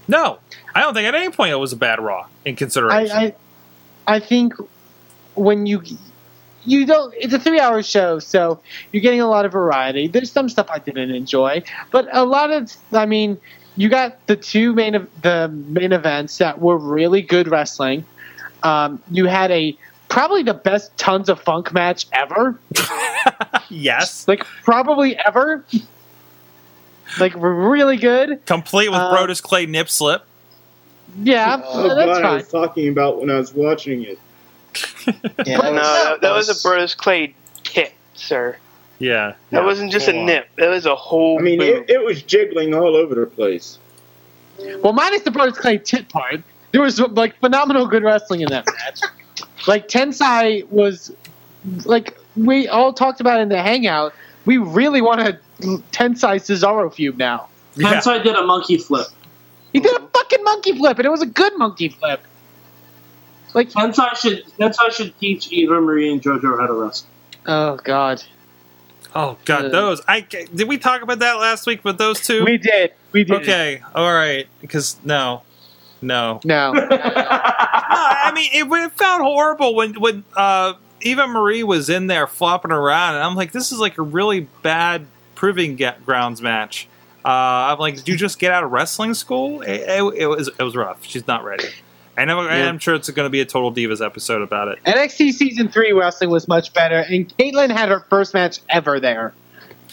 no, I don't think at any point it was a bad Raw in consideration. I, I I think when you you don't it's a three hour show, so you're getting a lot of variety. There's some stuff I didn't enjoy, but a lot of I mean, you got the two main ev- the main events that were really good wrestling. Um, you had a probably the best tons of funk match ever, [laughs] yes, like probably ever. Like really good. complete with Uh, Brodus Clay nip slip. Yeah, Oh, that's God, I was talking about when I was watching it. Yeah, No, that, that was a Brodus Clay tip, sir. Yeah, That yeah, wasn't just a on. nip. That was a whole. I mean, it, it was jiggling all over the place. Well, minus the Brodus Clay tit part, there was like phenomenal good wrestling in that match. like Tensai was like we all talked about in the hangout. We really want a Tensai Cesaro feud now. Yeah. Tensai did a monkey flip. He did a fucking monkey flip, and it was a good monkey flip. Like, Tensai should Tensai should teach Eva Marie and JoJo how to wrestle. oh god, Oh god, Uh, those. I did we talk about that last week with those two? we did, we did. Okay, all right. Because no, no. no, [laughs] No, I mean it, it felt horrible when when uh, Eva Marie was in there flopping around, and I'm like, this is like a really bad proving get grounds match. Uh, I'm like, did you just get out of wrestling school? It, it, it was it was rough. She's not ready. And I'm, and I'm sure it's going to be a total divas episode about it. NXT season three wrestling was much better, and Kaitlyn had her first match ever there.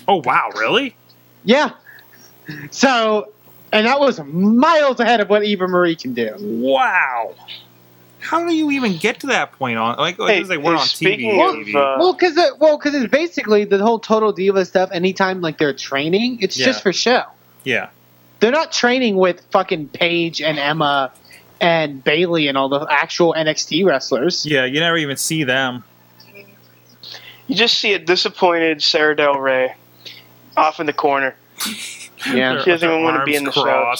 Oh wow, really? Yeah, so. And that was miles ahead of what Eva Marie can do. Wow. How do you even get to that point on like, like Hey, it's like we're hey, on TV? of, uh, Well, because it, well, because it's basically the whole total diva stuff. Anytime like they're training, it's Yeah. just for show. yeah. They're not training with fucking Paige and Emma and Bayley and all the actual NXT wrestlers. Yeah, you never even see them. you just see a disappointed Sara Del Rey off in the corner. Yeah. She doesn't even want to be in the show.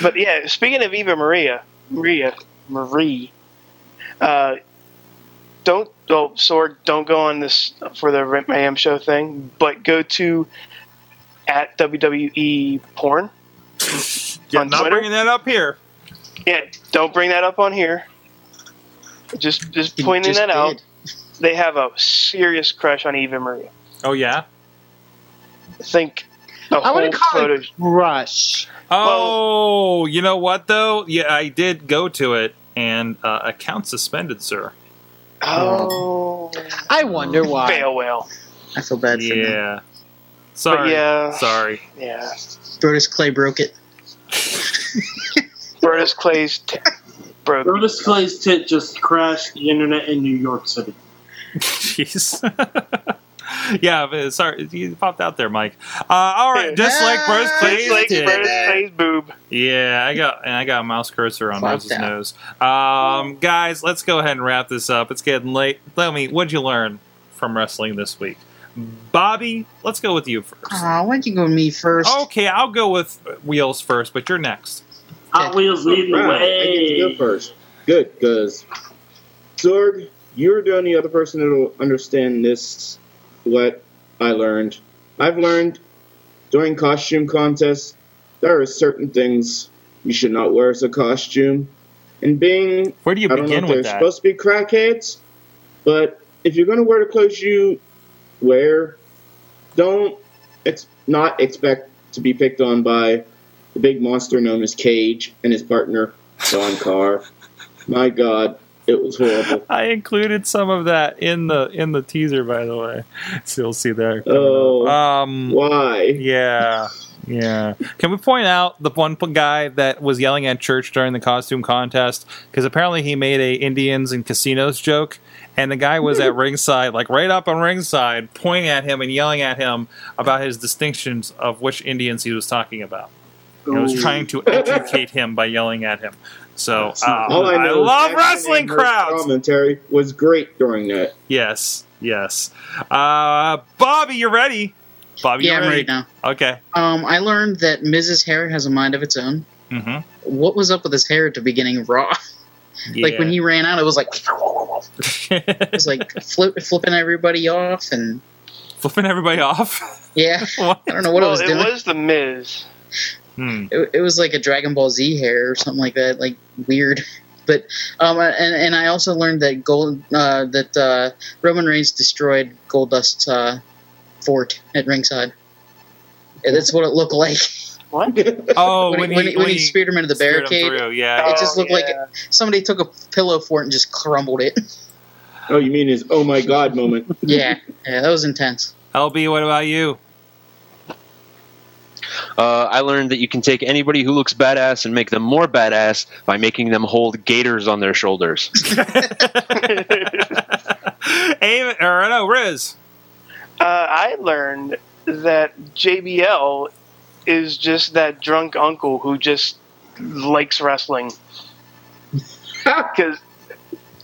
But yeah, speaking of Eva Maria, Maria, Marie, uh, don't oh Sorg, don't go on this for the Rent Mayhem show thing, but go to at WWE Porn. [laughs] Yeah, on not Twitter? bringing that up here. Yeah, don't bring that up on here. Just just pointing just that out. They have a serious crush on Eva Maria. Oh yeah. I think the I whole wouldn't call photo. it rush. Oh, you know what though? Yeah, I did go to it, and uh, account suspended, sir. Oh, I wonder why. fail whale. I feel bad for them. Yeah. Sorry. yeah. Sorry. Yeah, Brodus Clay broke it. Brodus Clay's t- broke. Brodus Clay's tit just crashed the internet in New York City. Jeez. [laughs] yeah, but sorry, you popped out there, Mike. Uh, all right, just like Brodus Clay's Just like tit. Brodus Clay's boob. Yeah, I got and I got a mouse cursor on Fucked Rose's nose. Um, guys, let's go ahead and wrap this up. It's getting late. Tell me, what'd you learn from wrestling this week? Bobby, let's go with you first. Aw, why'd you go with me first? Okay, I'll go with Wheels first, but you're next. Hot Wheels leading the Right, I get to go way. first. Good, because Zorg, you're the only other person that'll understand this. What I learned, I've learned during costume contests, there are certain things you should not wear as a costume. And being, Where do you I don't know begin if they're with that? supposed to be crackheads, but if you're going to wear the clothes you wear, don't ex- not expect to be picked on by the big monster known as Cage and his partner Don Carr. My God, it was horrible. [laughs] I included some of that in the in the teaser, by the way. So you'll see there. Oh. um, Why? yeah, yeah. Can we point out the one guy that was yelling at church during the costume contest because apparently he made a Indians and casinos joke, and the guy was at [laughs] ringside, like right up on ringside, pointing at him and yelling at him about his distinctions of which Indians he was talking about. He was trying to educate him by yelling at him. So uh, All I I, know is love Jackson wrestling crowds. Commentary was great during that. Yes, yes. Uh, Bobby, you ready? Bobby, yeah, you I'm ready? ready now. Okay. Um, I learned that Miz's Hair has a mind of its own. Mm-hmm. What was up with his hair at the beginning of Raw? Like when he ran out, it was like [laughs] it was like flip, flipping everybody off, and flipping everybody off. yeah, [laughs] I don't know what well, it was it doing. was the Miz. Hmm. It, it was like a Dragon Ball Z hair or something like that, like weird. But um, and and I also learned that gold uh, that uh, Roman Reigns destroyed Goldust's uh, fort at ringside. And that's what it looked like What? [laughs] Oh, when, when, he, when, he, he, when he speared him into the barricade. through, Yeah. It just Oh, looked like somebody took a pillow fort and just crumbled it. [laughs] Oh, you mean his oh my God moment? [laughs] yeah, yeah, that was intense. LB, what about you? Uh, I learned that you can take anybody who looks badass and make them more badass by making them hold gators on their shoulders. Aim, or no, Riz. Uh, I learned that JBL is just that drunk uncle who just likes wrestling. [laughs] Because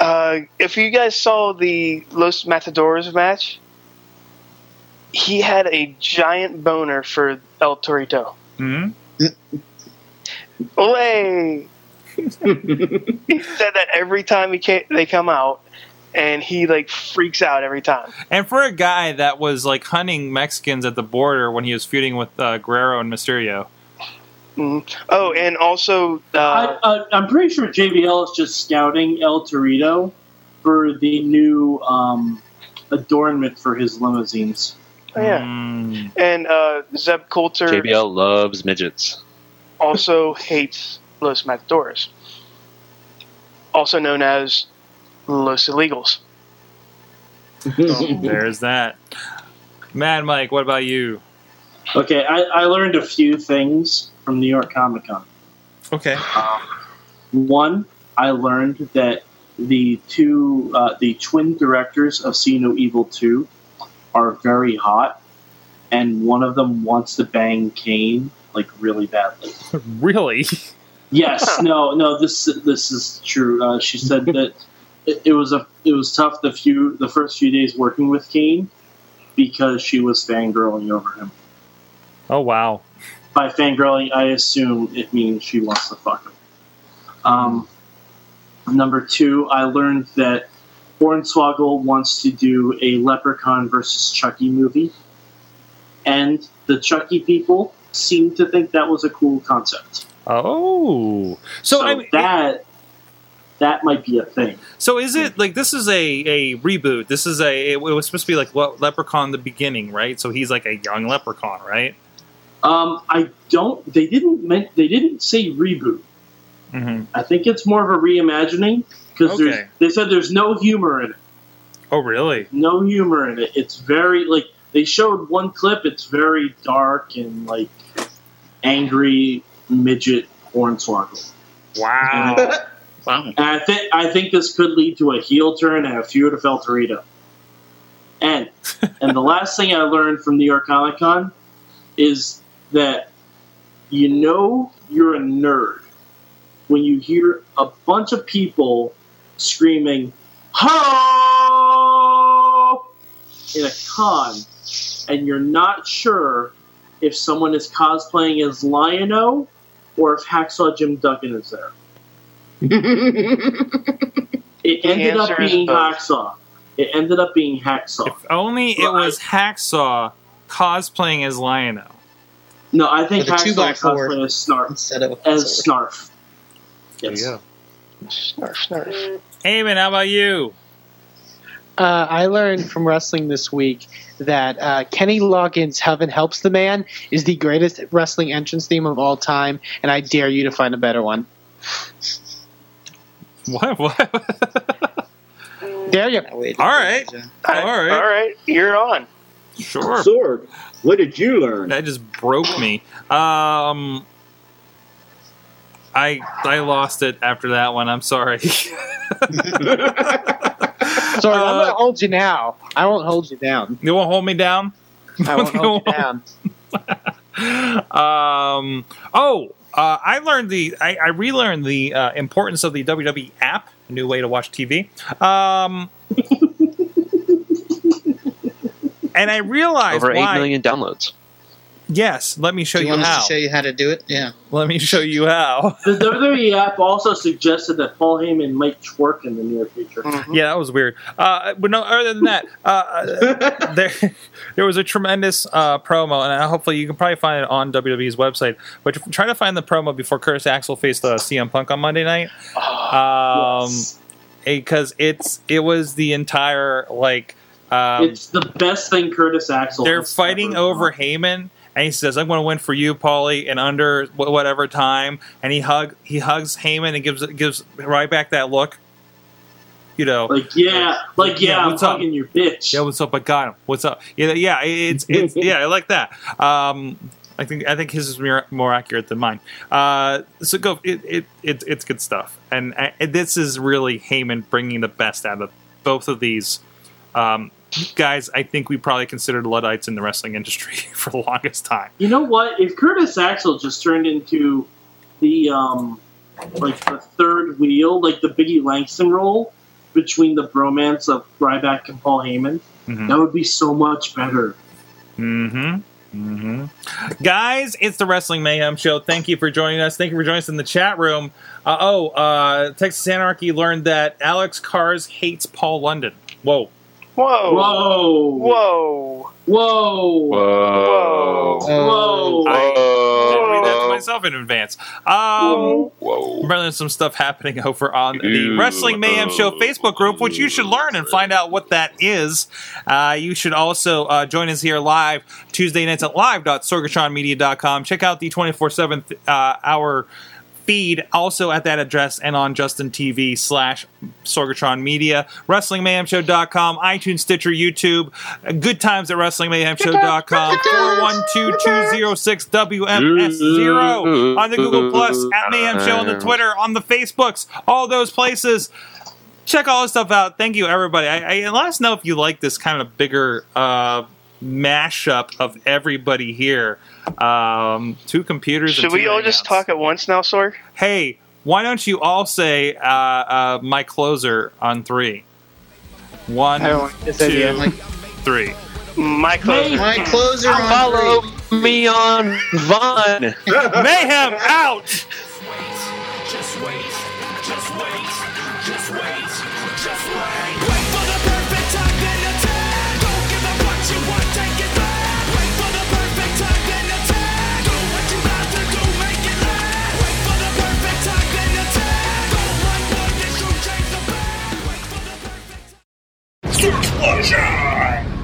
uh, if you guys saw the Los Matadores match, he had a giant boner for El Torito. Hmm? Ole! he said that every time he came, they come out, and he like freaks out every time. And for a guy that was like hunting Mexicans at the border when he was feuding with uh, Guerrero and Mysterio. Mhm. Oh, and also, uh, I, uh, I'm pretty sure JBL is just scouting El Torito for the new um, adornment for his limousines. oh, yeah, Hmm. and uh, Zeb Colter JBL loves midgets. also [laughs] hates Los Matadores, also known as Los Illegals. [laughs] There's that. Mad Mike, what about you? Okay, I, I learned a few things from New York Comic Con. Okay. One, I learned that the two, uh, the twin directors of See No Evil 2 are very hot, and one of them wants to bang Kane, like, really badly. [laughs] Really? Yes, [laughs] no, no. This this is true. Uh, she said that it, it was a it was tough the few the first few days working with Kane because she was fangirling over him. Oh wow. By fangirling, I assume it means she wants to fuck him. Um, number two, I learned that Hornswoggle wants to do a Leprechaun versus Chucky movie, and the Chucky people seemed to think that was a cool concept. Oh, so, I mean, that that might be a thing. so is it like this is a a reboot? This is a it was supposed to be like what Leprechaun the beginning, right? So he's like a young Leprechaun, right? Um, I don't. They didn't. Men- they didn't say reboot. Mm-hmm. I think it's more of a reimagining because Okay. they said there's no humor in it. Oh, really? No humor in it. It's very like they showed one clip. It's very dark and like angry midget hornswoggle. Wow. Wow. And I think I think this could lead to a heel turn and a feud of El Torito. And [laughs] and the last thing I learned from New York Comic Con is that you know you're a nerd when you hear a bunch of people screaming "Ho!" in a con, and you're not sure if someone is cosplaying as Lion-O or if Hacksaw Jim Duggan is there. [laughs] It ended up being both. Hacksaw. It ended up being Hacksaw. If only it was Hacksaw cosplaying as Lion-O. No, I think With a two Hacksaw by cosplaying as Snarf. Instead of As Snarf. Yes. Yeah. Snarf, snarf. Eamon, how about you? Uh, I learned from wrestling this week that uh, Kenny Loggins' "Heaven Helps the Man" is the greatest wrestling entrance theme of all time, and I dare you to find a better one. What? What? Dare you? I waited. All right. All right. All right. You're on. Sure. Sorg, what did you learn? That just broke me. Um, I I lost it after that one. I'm sorry. [laughs] Sorry, I'm Uh, gonna hold you now. I won't hold you down. you won't hold me down. I won't [laughs] hold you down. [laughs] um. Oh, uh, I learned the. I, I relearned the uh, importance of the WWE app. A new way to watch TV. Um. [laughs] and I realized Over eight why. million downloads. Yes, let me show Do you, you want us how. to show you how to do it? Yeah. Let me show you how. [laughs] The WWE app also suggested that Paul Heyman might twerk in the near future. Mhm. Yeah, that was weird. Uh, but no, other than that, uh, [laughs] there [laughs] there was a tremendous uh, promo, and hopefully you can probably find it on WWE's website. But try to find the promo before Curtis Axel faced uh, CM Punk on Monday night, um, Yes. because it's it was the entire like um, it's the best thing Curtis Axel. they're has fighting ever over done. Heyman, and he says, "I'm going to win for you, Paulie, in under whatever time." And he hug he hugs Heyman and gives gives right back that look. You know, Like yeah, like yeah, Yeah, I'm what's up? hugging your bitch. yeah, what's up? I got him. What's up? Yeah, yeah, it's it's [laughs] yeah, I like that. Um, I think I think his is more, more accurate than mine. Uh, so go. It, it, it it's good stuff, and, this is really Heyman bringing the best out of both of these um, guys. I think we probably considered Luddites in the wrestling industry [laughs] for the longest time. You know what? If Curtis Axel just turned into the um, like the third wheel, like the Biggie Langston role between the bromance of Ryback and Paul Heyman, Mhm. that would be so much better. Mm-hmm. Mm-hmm. Guys, it's the Wrestling Mayhem Show. Thank you for joining us. Thank you for joining us in the chat room. Uh, oh, uh, Texas Anarchy learned that Alex Cars hates Paul London. Whoa. Whoa. Whoa! Whoa. Whoa! Whoa. Whoa! I didn't read that to myself in advance. Um, Whoa. Remember, there's some stuff happening [laughs] over on the Ew. Wrestling Mayhem Show Facebook group, which you should learn and find out what that is. Uh, you should also uh, join us here live Tuesday nights at live.sorgatronmedia.com. Check out the 24 7 uh, hour feed also at that address and on Justin TV slash Sorgatron Media, WrestlingMayhemShow.com, iTunes, Stitcher, YouTube, good times at WrestlingMayhemShow.com, 412-206-WMS0 on the Google Plus, at Mayhem Show on the Twitter, on the Facebooks, all those places. Check all this stuff out. Thank you, everybody. I, I, let us know if you like this kind of bigger uh, mashup of everybody here. Um, two computers. and Should we two all just talk at once now, Sorg? hey, why don't you all say uh, uh, my closer on three? One, I don't like this two, idea. Like, three. My closer. my closer on Follow three. me on Vine. [laughs] Mayhem out! Just wait, just wait, just wait, just wait. Explosion!